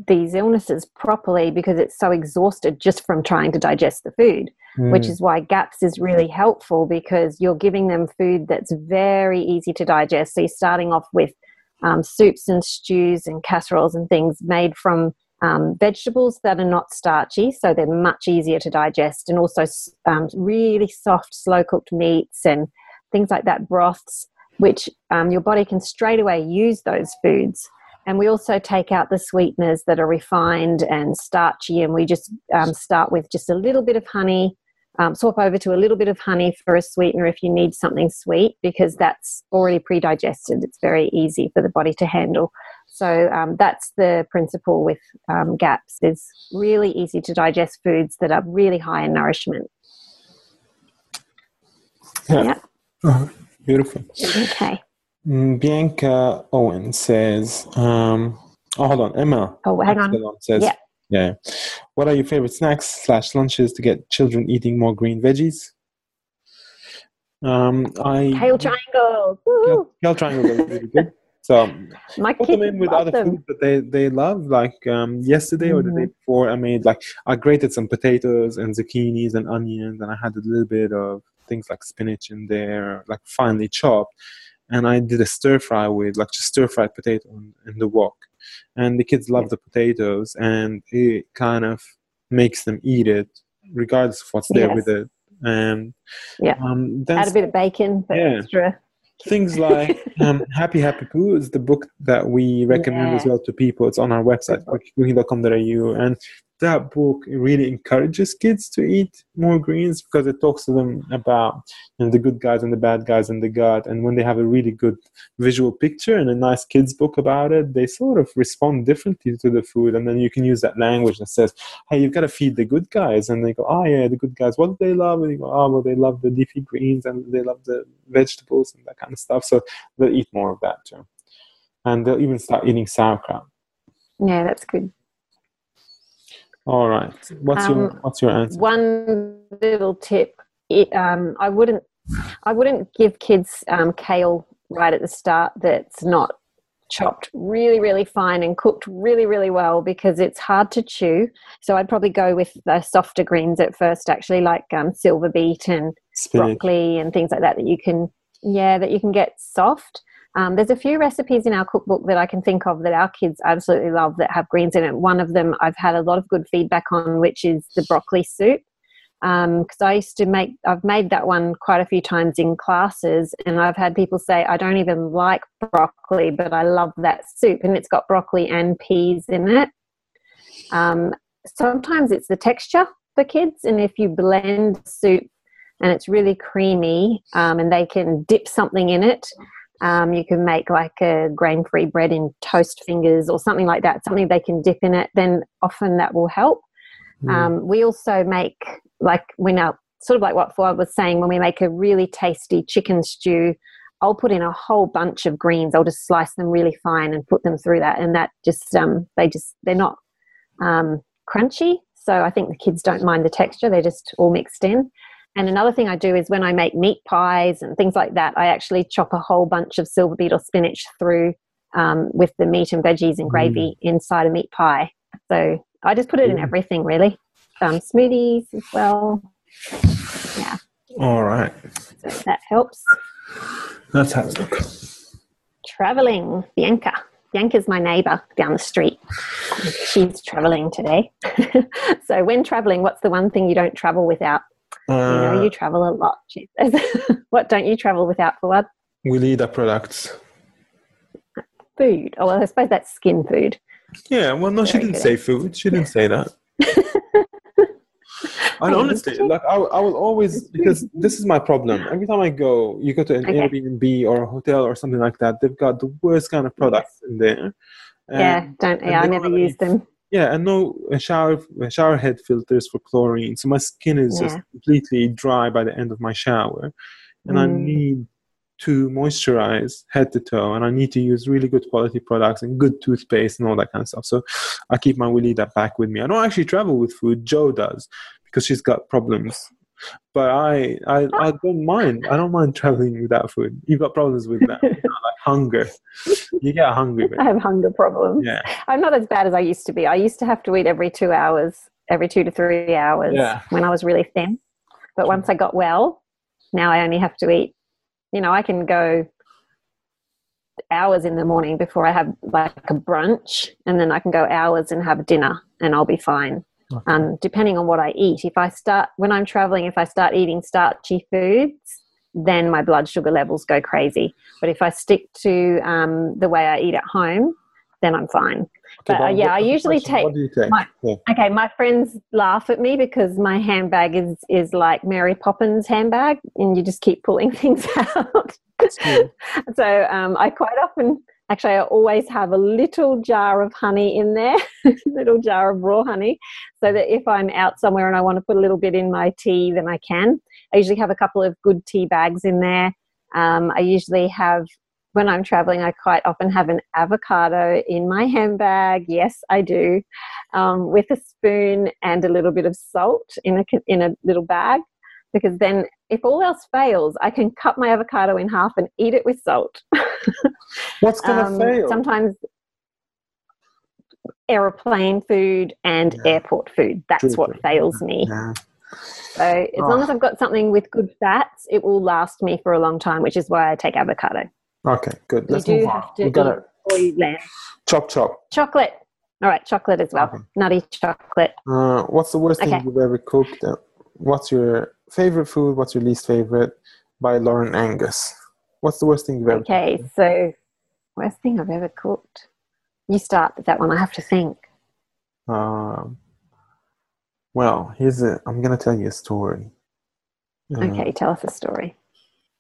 these illnesses properly because it's so exhausted just from trying to digest the food. Mm. Which is why GAPS is really helpful because you're giving them food that's very easy to digest. So, you're starting off with um, soups and stews and casseroles and things made from um, vegetables that are not starchy, so they're much easier to digest, and also um, really soft, slow cooked meats and things like that, broths, which um, your body can straight away use those foods. And we also take out the sweeteners that are refined and starchy, and we just um, start with just a little bit of honey. Um, swap over to a little bit of honey for a sweetener if you need something sweet because that's already pre digested. It's very easy for the body to handle. So um, that's the principle with um, GAPS is really easy to digest foods that are really high in nourishment. Yeah. Yeah. Oh, beautiful. Okay. Mm, Bianca Owen says, um, oh, hold on, Emma. Oh, hang on. Says, Yeah. Yeah. What are your favorite snacks slash lunches to get children eating more green veggies? Um, I Kale triangle. Kale, kale triangle is really good. So My put them in with other them. food that they, they love. Like um, yesterday or the day Mhm. before, I made like I grated some potatoes and zucchinis and onions, and I had a little bit of things like spinach in there, like finely chopped. And I did a stir fry with like just stir fried potato in, in the wok, and the kids love the potatoes, and it kind of makes them eat it regardless of what's there Yes. with it. And Yeah. um, Add a bit of bacon Yeah. extra. things like um, Happy Happy Poo is the book that we recommend as well to people. It's on our website, cooking.com.au. And that book really encourages kids to eat more greens because it talks to them about you know, the good guys and the bad guys in the gut. And when they have a really good visual picture and a nice kids book about it, they sort of respond differently to the food. And then you can use that language that says, hey, you've got to feed the good guys. And they go, oh, yeah, the good guys. What do they love? And you go, oh, well, they love the leafy greens and they love the vegetables and that kind of stuff. So they'll eat more of that too. And they'll even start eating sauerkraut. Yeah, that's good. All right. What's your Um, What's your answer? One little tip: it, um, I wouldn't, I wouldn't give kids um, kale right at the start. That's not chopped really, really fine and cooked really, really well because it's hard to chew. So I'd probably go with the softer greens at first, actually, like um, silver beet and Spinach. broccoli and things like that that you can yeah that you can get soft um, there's a few recipes in our cookbook that i can think of that our kids absolutely love that have greens in it. One of them i've had a lot of good feedback on which is the broccoli soup. Because i used to make i've made that one quite a few times in classes and i've had people say i don't even like broccoli but i love that soup and it's got broccoli and peas in it. Um, sometimes it's the texture for kids and if you blend soup and it's really creamy um, and they can dip something in it um, you can make like a grain-free bread in toast fingers or something like that something they can dip in it then often that will help. Mm. um, we also make like when our sort of like what Fouad was saying when we make a really tasty chicken stew I'll put in a whole bunch of greens. I'll just slice them really fine and put them through that and that just um, they just they're not um, crunchy. So I think the kids don't mind the texture they're just all mixed in and another thing I do is when I make meat pies and things like that, I actually chop a whole bunch of silver beet or spinach through um, with the meat and veggies and gravy inside a meat pie. So I just put it in Mm. everything really. Um, smoothies as well. Yeah, All right. so that helps. Let's have a look. Traveling, Bianca. Bianca's my neighbor down the street. She's traveling today. so when traveling, what's the one thing you don't travel without? You know, Uh, you travel a lot. What don't you travel without for what? Weleda products. Food. Oh, well, I suppose that's skin food. Yeah, well, no, she didn't good say food. She didn't say that. And honestly, like I, I will always because this is my problem. Every time I go, you go to an Okay. Airbnb or a hotel or something like that. They've got the worst kind of products in there. yeah, don't. Yeah, I never use them. Yeah, and no shower shower head filters for chlorine, so my skin is just completely dry by the end of my shower, and I Mm. need to moisturize head to toe, and I need to use really good quality products and good toothpaste and all that kind of stuff. So I keep my Weleda back with me. I don't actually travel with food. Jo does because she's got problems, but I I, ah. I don't mind. I don't mind traveling without food. You've got problems with that, you know, like hunger. You get hungry, I have hunger problems. Yeah, I'm not as bad as I used to be. I used to have to eat every two hours, every two to three hours Yeah. when I was really thin. But once I got well, now I only have to eat. You know, I can go hours in the morning before I have like a brunch, and then I can go hours and have dinner, and I'll be fine. Okay. Um, depending on what I eat. If I start when I'm traveling, if I start eating starchy foods, then my blood sugar levels go crazy. But if I stick to um, the way I eat at home, then I'm fine. But, uh, yeah, I usually take What do you take? my- Yeah. Okay, my friends laugh at me because my handbag is is like Mary Poppins handbag, and you just keep pulling things out. so um, I quite often actually, I always have a little jar of honey in there, little jar of raw honey, so that if I'm out somewhere and I want to put a little bit in my tea, then I can. I usually have a couple of good tea bags in there. Um, I usually have when I'm traveling, I quite often have an avocado in my handbag. Yes, I do, um, with a spoon and a little bit of salt in a in a little bag, because then if all else fails, I can cut my avocado in half and eat it with salt. What's gonna Um, fail? Sometimes aeroplane food and Yeah. airport food. That's True, what fails me. Yeah. So as long Oh. as I've got something with good fats, it will last me for a long time, which is why I take avocado. Okay, good. Let's you do move on. have to We gotta eat before you land. chop chop. Chocolate. All right, chocolate as well. Okay. Nutty chocolate. Uh, what's the worst Okay. thing you've ever cooked? Uh, What's your favorite food? What's your least favorite? By Lauren Angus. What's the worst thing you've ever Okay, so worst thing I've ever cooked. You start with that one. I have to think. Um, well, here's a. I'm gonna tell you a story. Uh, Okay, tell us a story.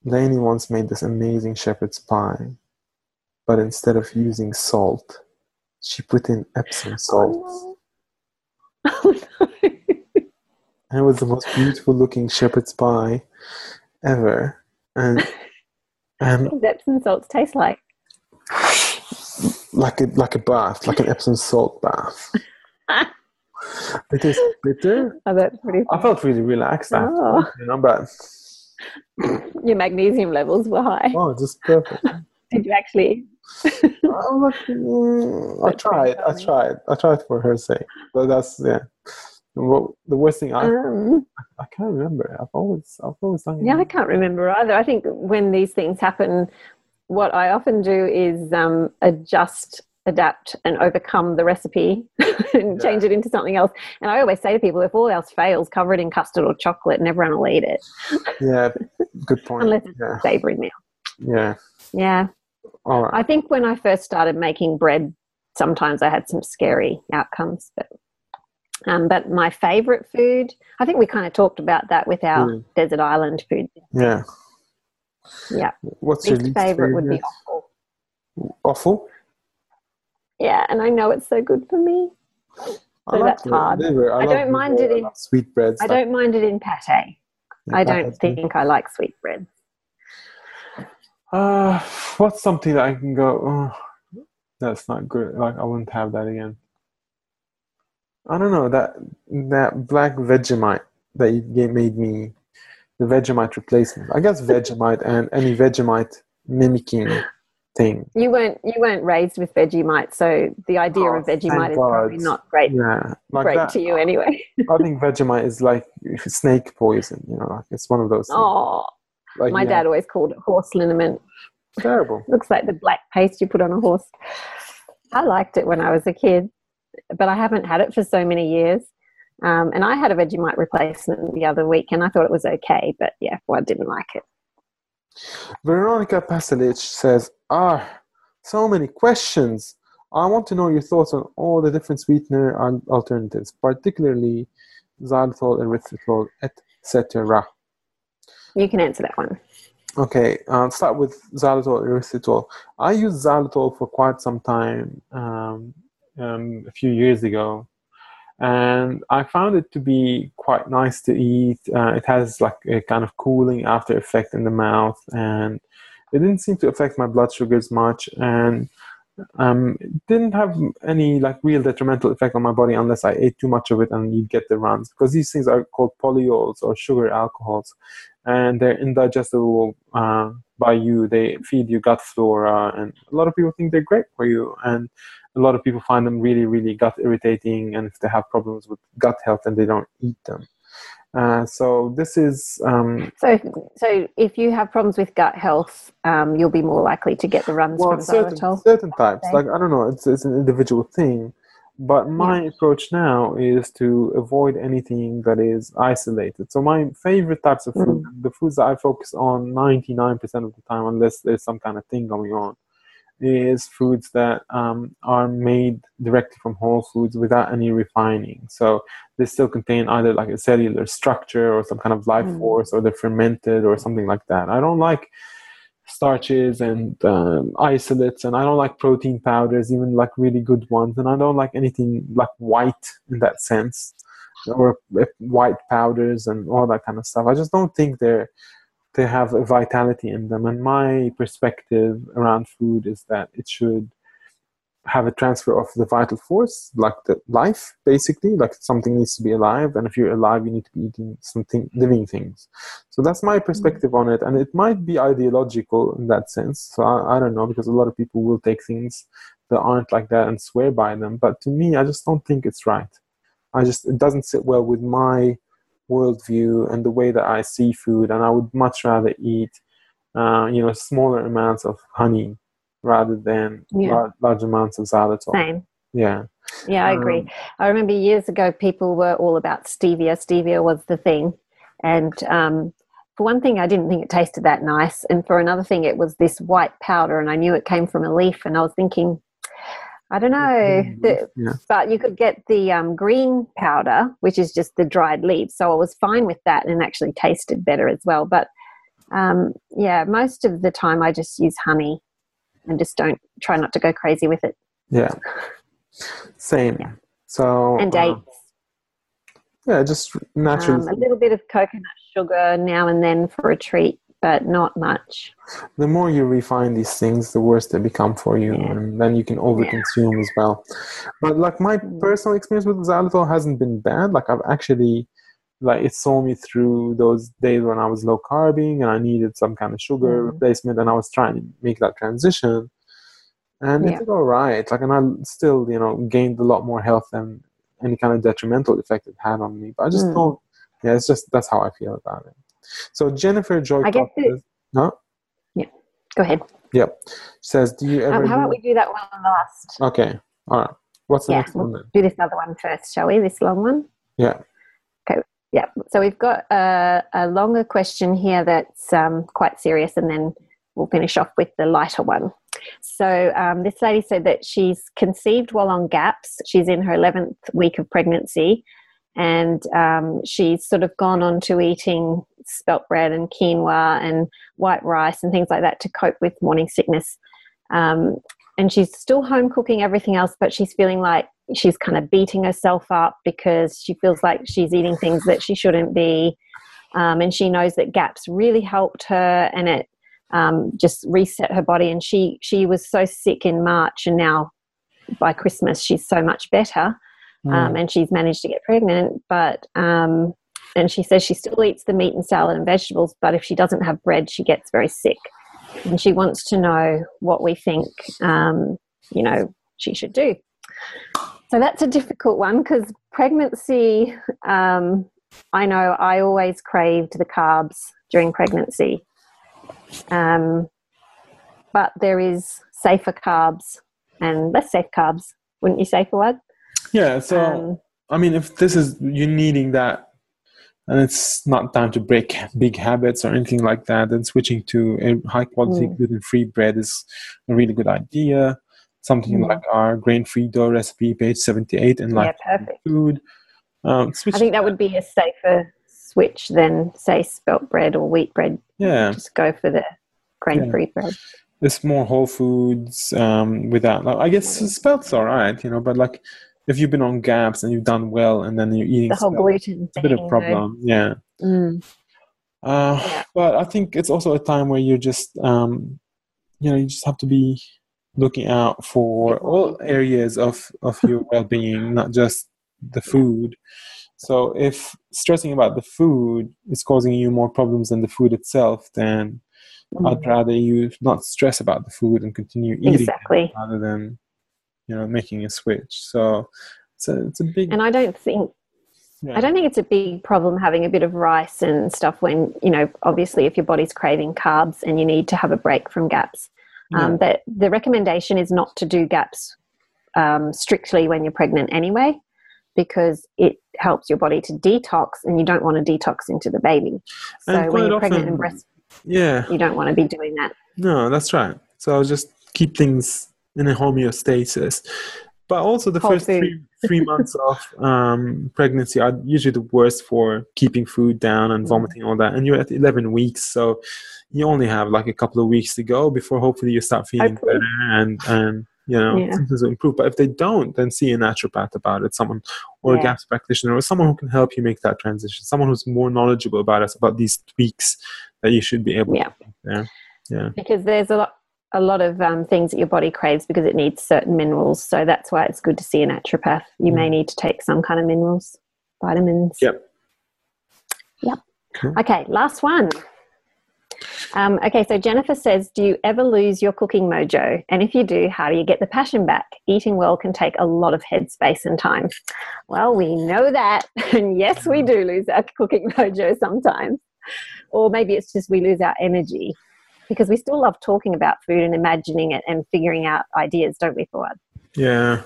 Lainey once made this amazing shepherd's pie, but instead of using salt, she put in Epsom salts. Oh, no. Oh, no. And it was the most beautiful looking shepherd's pie ever. And and What Epsom salts taste like? like a like a bath, like an Epsom salt bath. it is bitter. Oh, that's pretty. I felt really relaxed after, Oh. you know, but Your magnesium levels were high. oh, just perfect. Did you actually? Like, mm, I tried, I tried, I tried for her sake. But that's yeah. What, the worst thing I Um, I can't remember. I've always I've always done. It. Yeah, I can't remember either. I think when these things happen, what I often do is um, adjust, adapt, and overcome the recipe and change it into something else. And I always say to people, if all else fails, cover it in custard or chocolate, and everyone will eat it, Yeah, good point. unless it's yeah, a savoury meal. yeah. Yeah, All right. I think when I first started making bread, sometimes I had some scary outcomes, but. Um, but my favourite food, I think we kind of talked about that with our Mm. desert island food. Yeah. Yeah. What's your Least least favourite would be favorite? awful. Awful. Yeah, and I know it's so good for me. I So that's hard. I, I don't mind it in- sweet breads. I don't mind it in pate. I don't think I like sweet bread. Uh, what's something that I can go? Oh, that's not good. Like I wouldn't have that again. I don't know that that black Vegemite that you gave, made me the Vegemite replacement. I guess Vegemite and any Vegemite mimicking thing. You weren't you weren't raised with Vegemite, so the idea Oh, of Vegemite is probably not great Yeah, like great that. to you anyway. I think Vegemite is like snake poison. You know, like it's one of those. Things. Oh, like, my yeah, dad always called it horse liniment. terrible. Looks like the black paste you put on a horse. I liked it when I was a kid, but I haven't had it for so many years. Um, and I had a Vegemite replacement the other week, and I thought it was okay, but yeah, well, I didn't like it. Veronica Pasalic says, Ah, so many questions. I want to know your thoughts on all the different sweetener al- alternatives, particularly xylitol, erythritol, etc. You can answer that one. Okay, uh, start with xylitol, erythritol. I used xylitol for quite some time, um, um, a few years ago, and I found it to be quite nice to eat. Uh, it has like a kind of cooling after effect in the mouth, and it didn't seem to affect my blood sugars much, and um, it didn't have any like real detrimental effect on my body unless I ate too much of it and you'd get the runs because these things are called polyols or sugar alcohols, and they're indigestible uh, by you. They feed your gut flora, and a lot of people think they're great for you, and a lot of people find them really, really gut irritating. And if they have problems with gut health, and they don't eat them. Uh, so this is um, So, so if you have problems with gut health, um, you'll be more likely to get the runs well from certain xylitol. certain types. Okay. Like I don't know, it's it's an individual thing. But my approach now is to avoid anything that is isolated. So my favorite types of food, the foods that I focus on 99% of the time, unless there's some kind of thing going on, is foods that um, are made directly from whole foods without any refining. So they still contain either like a cellular structure or some kind of life Mm. force, or they're fermented or something like that. I don't like starches and um, isolates, and I don't like protein powders, even like really good ones, and I don't like anything like white in that sense, or white powders and all that kind of stuff. I just don't think they're they have a vitality in them. And my perspective around food is that it should have a transfer of the vital force, like the life, basically, like something needs to be alive. And if you're alive, you need to be eating something, living things. So that's my perspective on it. And it might be ideological in that sense. So I, I don't know, because a lot of people will take things that aren't like that and swear by them. But to me, I just don't think it's right. I just, it doesn't sit well with my worldview and the way that I see food. And I would much rather eat, uh, you know, smaller amounts of honey rather than yeah. large, large, amounts of xylitol. Same. Yeah. Yeah, I agree. Um, I remember years ago, people were all about stevia. Stevia was the thing. And um, for one thing, I didn't think it tasted that nice. And for another thing, it was this white powder, and I knew it came from a leaf. And I was thinking, I don't know, mm-hmm. the, yeah. but you could get the um, green powder, which is just the dried leaves. So I was fine with that and actually tasted better as well. But um, yeah, most of the time I just use honey and just don't try not to go crazy with it. Yeah. Same. Yeah. So and dates. Uh, yeah, just naturally. Um, a little bit of coconut sugar now and then for a treat, but not much. The more you refine these things, the worse they become for you, yeah. and then you can overconsume yeah. as well. But like my mm. personal experience with xylitol hasn't been bad. Like I've actually like it saw me through those days when I was low carbing and I needed some kind of sugar mm-hmm. replacement and I was trying to make that transition. And yeah. it did all right. Like and I still, you know, gained a lot more health than any kind of detrimental effect it had on me. But I just mm. don't yeah, it's just that's how I feel about it. So Jennifer Joy I guess it, no? Yeah. Go ahead. Yep. Says, do you ever um, how about we do that one last? Okay. All right. What's the yeah, next we'll one then? Do this other one first, shall we? This long one? Yeah. Yeah, so we've got a, a longer question here that's um, quite serious, and then we'll finish off with the lighter one. So, um, this lady said that she's conceived while on GAPS. She's in her 11th week of pregnancy, and um, she's sort of gone on to eating spelt bread and quinoa and white rice and things like that to cope with morning sickness. Um, and she's still home cooking everything else, but she's feeling like she's kind of beating herself up because she feels like she's eating things that she shouldn't be. Um, and she knows that GAPS really helped her and it um, just reset her body. And she, she was so sick in March, and now by Christmas, she's so much better. Mm. Um, and she's managed to get pregnant. But, um, and she says she still eats the meat and salad and vegetables, but if she doesn't have bread, she gets very sick. And she wants to know what we think, um, you know, she should do. So that's a difficult one because pregnancy, um, I know I always craved the carbs during pregnancy. Um, but there is safer carbs and less safe carbs, wouldn't you say, Fouad? Yeah, so um, I mean, if this is you needing that, and it's not time to break big habits or anything like that, and switching to a high quality mm. gluten free bread is a really good idea something mm. like our grain-free dough recipe, page 78, and like yeah, food. Um, I think that would be a safer switch than say spelt bread or wheat bread. Yeah, just go for the grain-free yeah. bread. It's more whole foods um, without. Like, I guess spelt's all right, you know, but like if you've been on GAPS and you've done well, and then you're eating the whole spelt, gluten, it's a bit of a problem. Yeah. Mm. Uh, yeah. But I think it's also a time where you're just, um, you know, you just have to be looking out for all areas of, of your well-being not just the food so if stressing about the food is causing you more problems than the food itself then mm. i'd rather you not stress about the food and continue eating exactly. rather than you know making a switch so it's a, it's a big and i don't think yeah. I don't think it's a big problem having a bit of rice and stuff when, you know, obviously if your body's craving carbs and you need to have a break from GAPS. Um, That the recommendation is not to do gaps um, strictly when you're pregnant anyway, because it helps your body to detox, and you don't want to detox into the baby. So when you're often, pregnant and breast, yeah, you don't want to be doing that. No, that's right. So I'll just keep things in a homeostasis. But also the Whole first three, three months of um, pregnancy are usually the worst for keeping food down and mm. vomiting all that. And you're at 11 weeks, so you only have like a couple of weeks to go before hopefully you start feeling Hopefully. better and and you know Yeah. symptoms will improve. But if they don't, then see a naturopath about it, someone or a Yeah. GAPS practitioner or someone who can help you make that transition, someone who's more knowledgeable about us about these tweaks that you should be able Yeah. to make there. Yeah. because there's a lot a lot of um, things that your body craves because it needs certain minerals. So that's why it's good to see a naturopath you may need to take some kind of minerals vitamins. Yep. Yep. Cool. okay last one. Um, okay so jennifer says do you ever lose your cooking mojo? And if you do how do you get the passion back? Eating well can take a lot of headspace and time. Well we know that. And yes we do lose our cooking mojo sometimes. Or maybe it's just we lose our energy because we still love talking about food and imagining it and figuring out ideas, don't we, Fouad? Yeah.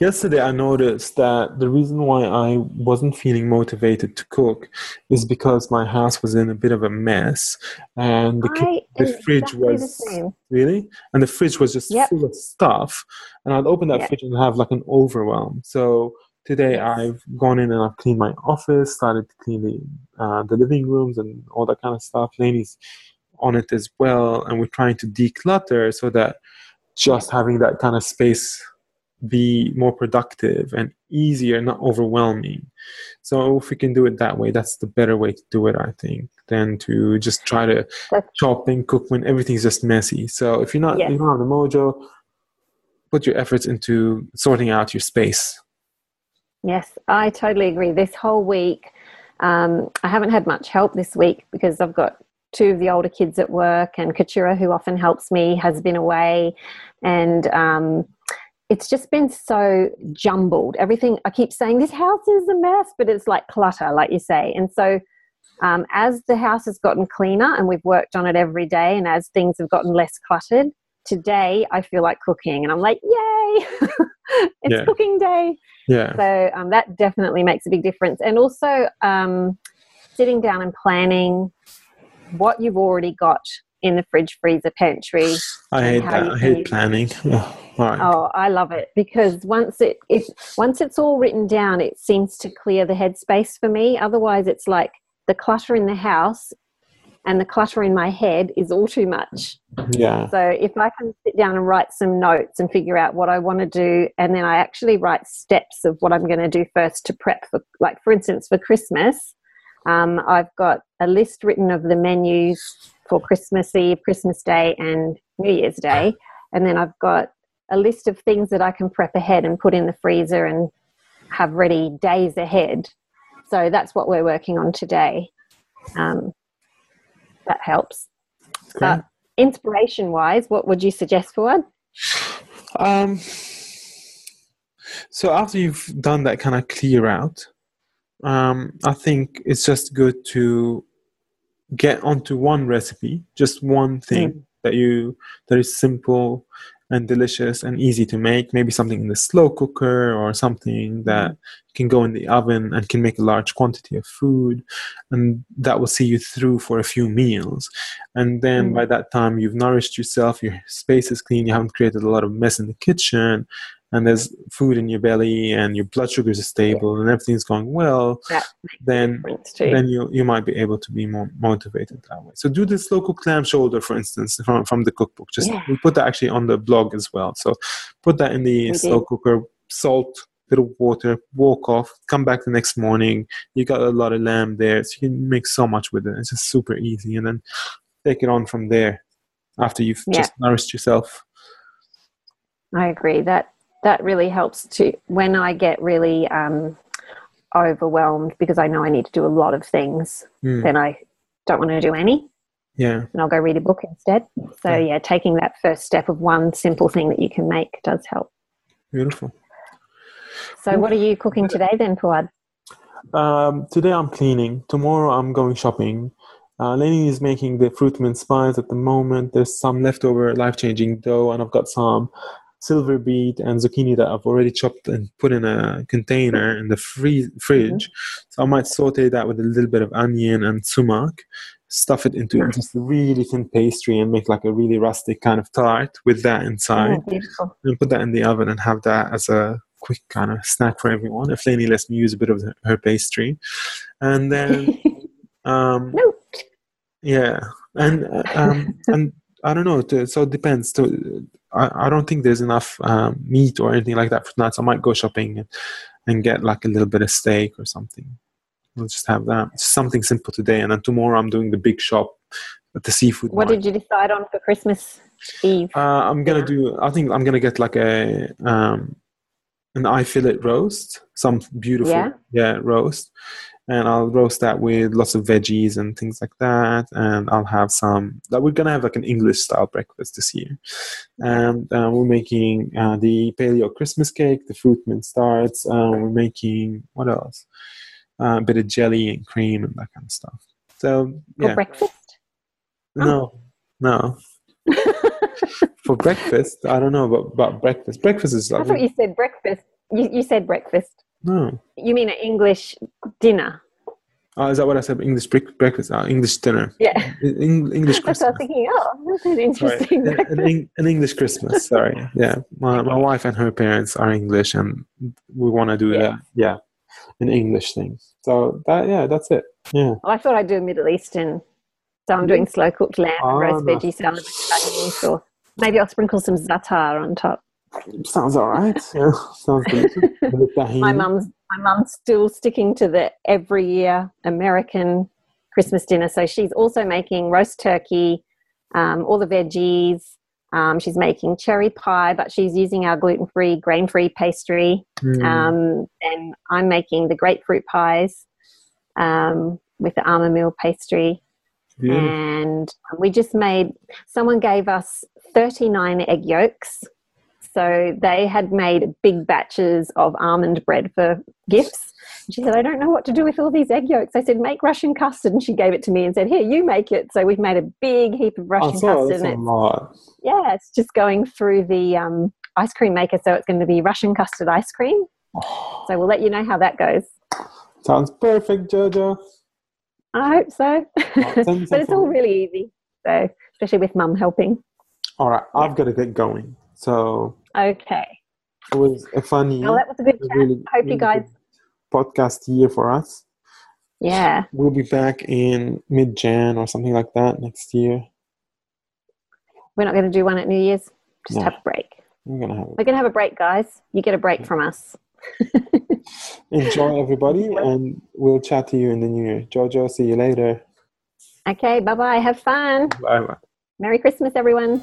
Yesterday, I noticed that the reason why I wasn't feeling motivated to cook is because my house was in a bit of a mess, and the, I the fridge exactly was same. really, and the fridge was just Yep. full of stuff, and I'd open that Yep. fridge and have like an overwhelm. So today, I've gone in and I've cleaned my office, started to clean the uh, the living rooms and all that kind of stuff. Lainey's on it as well, and we're trying to declutter so that just having that kind of space be more productive and easier, not overwhelming. So if we can do it that way, that's the better way to do it, I think, than to just try to That's- chop and cook when everything's just messy. So if you're not, you don't have the mojo, put your efforts into sorting out your space. Yes, I totally agree. This whole week, um, I haven't had much help this week because I've got two of the older kids at work, and Katura, who often helps me, has been away, and um, it's just been so jumbled. Everything I keep saying, this house is a mess, but it's like clutter, like you say, and so. Um, as the house has gotten cleaner and we've worked on it every day, and as things have gotten less cluttered, today I feel like cooking, and I'm like, yay! it's Yeah. cooking day. Yeah. So um, that definitely makes a big difference. And also um, sitting down and planning what you've already got in the fridge, freezer, pantry. I hate that. I hate planning. All right. Oh, I love it because once it if once it's all written down, it seems to clear the headspace for me. Otherwise, it's like the clutter in the house and the clutter in my head is all too much. Yeah. So if I can sit down and write some notes and figure out what I want to do, and then I actually write steps of what I'm going to do first to prep for, like for instance, for Christmas, um, I've got a list written of the menus for Christmas Eve, Christmas Day, and New Year's Day, and then I've got a list of things that I can prep ahead and put in the freezer and have ready days ahead. So that's what we're working on today. Um, that helps. Great. But inspiration wise, what would you suggest for? Um, so after you've done that kind of clear out, um, I think it's just good to get onto one recipe, just one thing that you that is simple and delicious and easy to make. Maybe something in the slow cooker or something that can go in the oven and can make a large quantity of food, and that will see you through for a few meals. And then Mm. by that time, you've nourished yourself. Your space is clean. You haven't created a lot of mess in the kitchen. And there's food in your belly, and your blood sugars are stable, and everything's going well. Then then you you might be able to be more motivated that way. So do this local clam shoulder, for instance, from from the cookbook. Just Yeah. we put that actually on the blog as well. So put that in the We slow did. cooker, salt, of water, walk off, come back the next morning. You got a lot of lamb there, so you can make so much with it. It's just super easy, and then take it on from there after you've Yeah. just nourished yourself. I agree that that really helps to when I get really um, overwhelmed because I know I need to do a lot of things. Mm, Then I don't want to do any, yeah, and I'll go read a book instead. So Yeah. yeah, taking that first step of one simple thing that you can make does help. beautiful. So what are you cooking today then, Fouad? Um, today I'm cleaning. Tomorrow I'm going shopping. Uh, Lenny is making the fruit mince pies at the moment. There's some leftover life changing dough, and I've got some silver beet and zucchini that I've already chopped and put in a container in the free- fridge. So I might saute that with a little bit of onion and sumac, stuff it into Nice. just a really thin pastry, and make like a really rustic kind of tart with that inside Oh, and put that in the oven and have that as a quick kind of snack for everyone. If Lainey lets me use a bit of her- her pastry, and then um, no. yeah, and uh, um, and I don't know. To, so it depends. To I, I don't think there's enough um, meat or anything like that for nuts. I might go shopping and, and get like a little bit of steak or something. We'll just have that. Something simple today, and then tomorrow I'm doing the big shop at the seafood. What market. did you decide on for Christmas Eve? Uh, I'm gonna Yeah. do. I think I'm gonna get like a um, an eye fillet roast, some beautiful Yeah. roast, and I'll roast that with lots of veggies and things like that. And I'll have some. That we're gonna have like an English style breakfast this year, and uh, we're making uh, the paleo Christmas cake, the fruit mint tarts. Uh, we're making what else? Uh, a bit of jelly and cream and that kind of stuff. So yeah. For breakfast? no, no. For breakfast, I don't know about, about breakfast. Breakfast is I thought you said breakfast. You, you said breakfast. No. You mean an English dinner? Oh, is that what I said? English break- breakfast, uh, English dinner, Yeah. Eng- English That's what I Christmas. was thinking. Oh, that's an interesting an, an, English Christmas. Sorry, yeah. My my wife and her parents are English, and we want to do Yeah. that. Yeah, an English thing. So that yeah, that's it. Yeah. Well, I thought I'd do a Middle Eastern. So I'm doing slow cooked lamb and roast nice. veggie salad sauce. Maybe I'll sprinkle some za'atar on top. Sounds all right. Yeah, sounds delicious. My mum's my mum's still sticking to the every year American Christmas dinner. So she's also making roast turkey, um, all the veggies. Um, she's making cherry pie, but she's using our gluten free, grain free pastry. Mm. Um, and I'm making the grapefruit pies um, with the almond meal pastry. Beautiful. And we just made, someone gave us 39 egg yolks. So they had made big batches of almond bread for gifts. She said, I don't know what to do with all these egg yolks. I said, make Russian custard. And she gave it to me and said, Here, you make it. So we've made a big heap of Russian saw custard. that's And a it's, lot. yeah, it's just going through the um, ice cream maker. So it's going to be Russian custard ice cream. So we'll let you know how that goes. Sounds perfect, Jojo. I hope so. me but it's all really easy. So, especially with mum helping. All right, I've got to get going. So Okay. it was a fun year. Well, that was a good a chat. really- Hope you guys, podcast year for us. yeah. We'll be back in mid Jan or something like that next year. We're not going to do one at New Year's. Just No. have a break. We're have going to have a break, guys. You get a break from us. enjoy everybody, and we'll chat to you in the new year. Jojo, see you later. Okay. Bye bye. Have fun. Bye bye. Merry Christmas, everyone.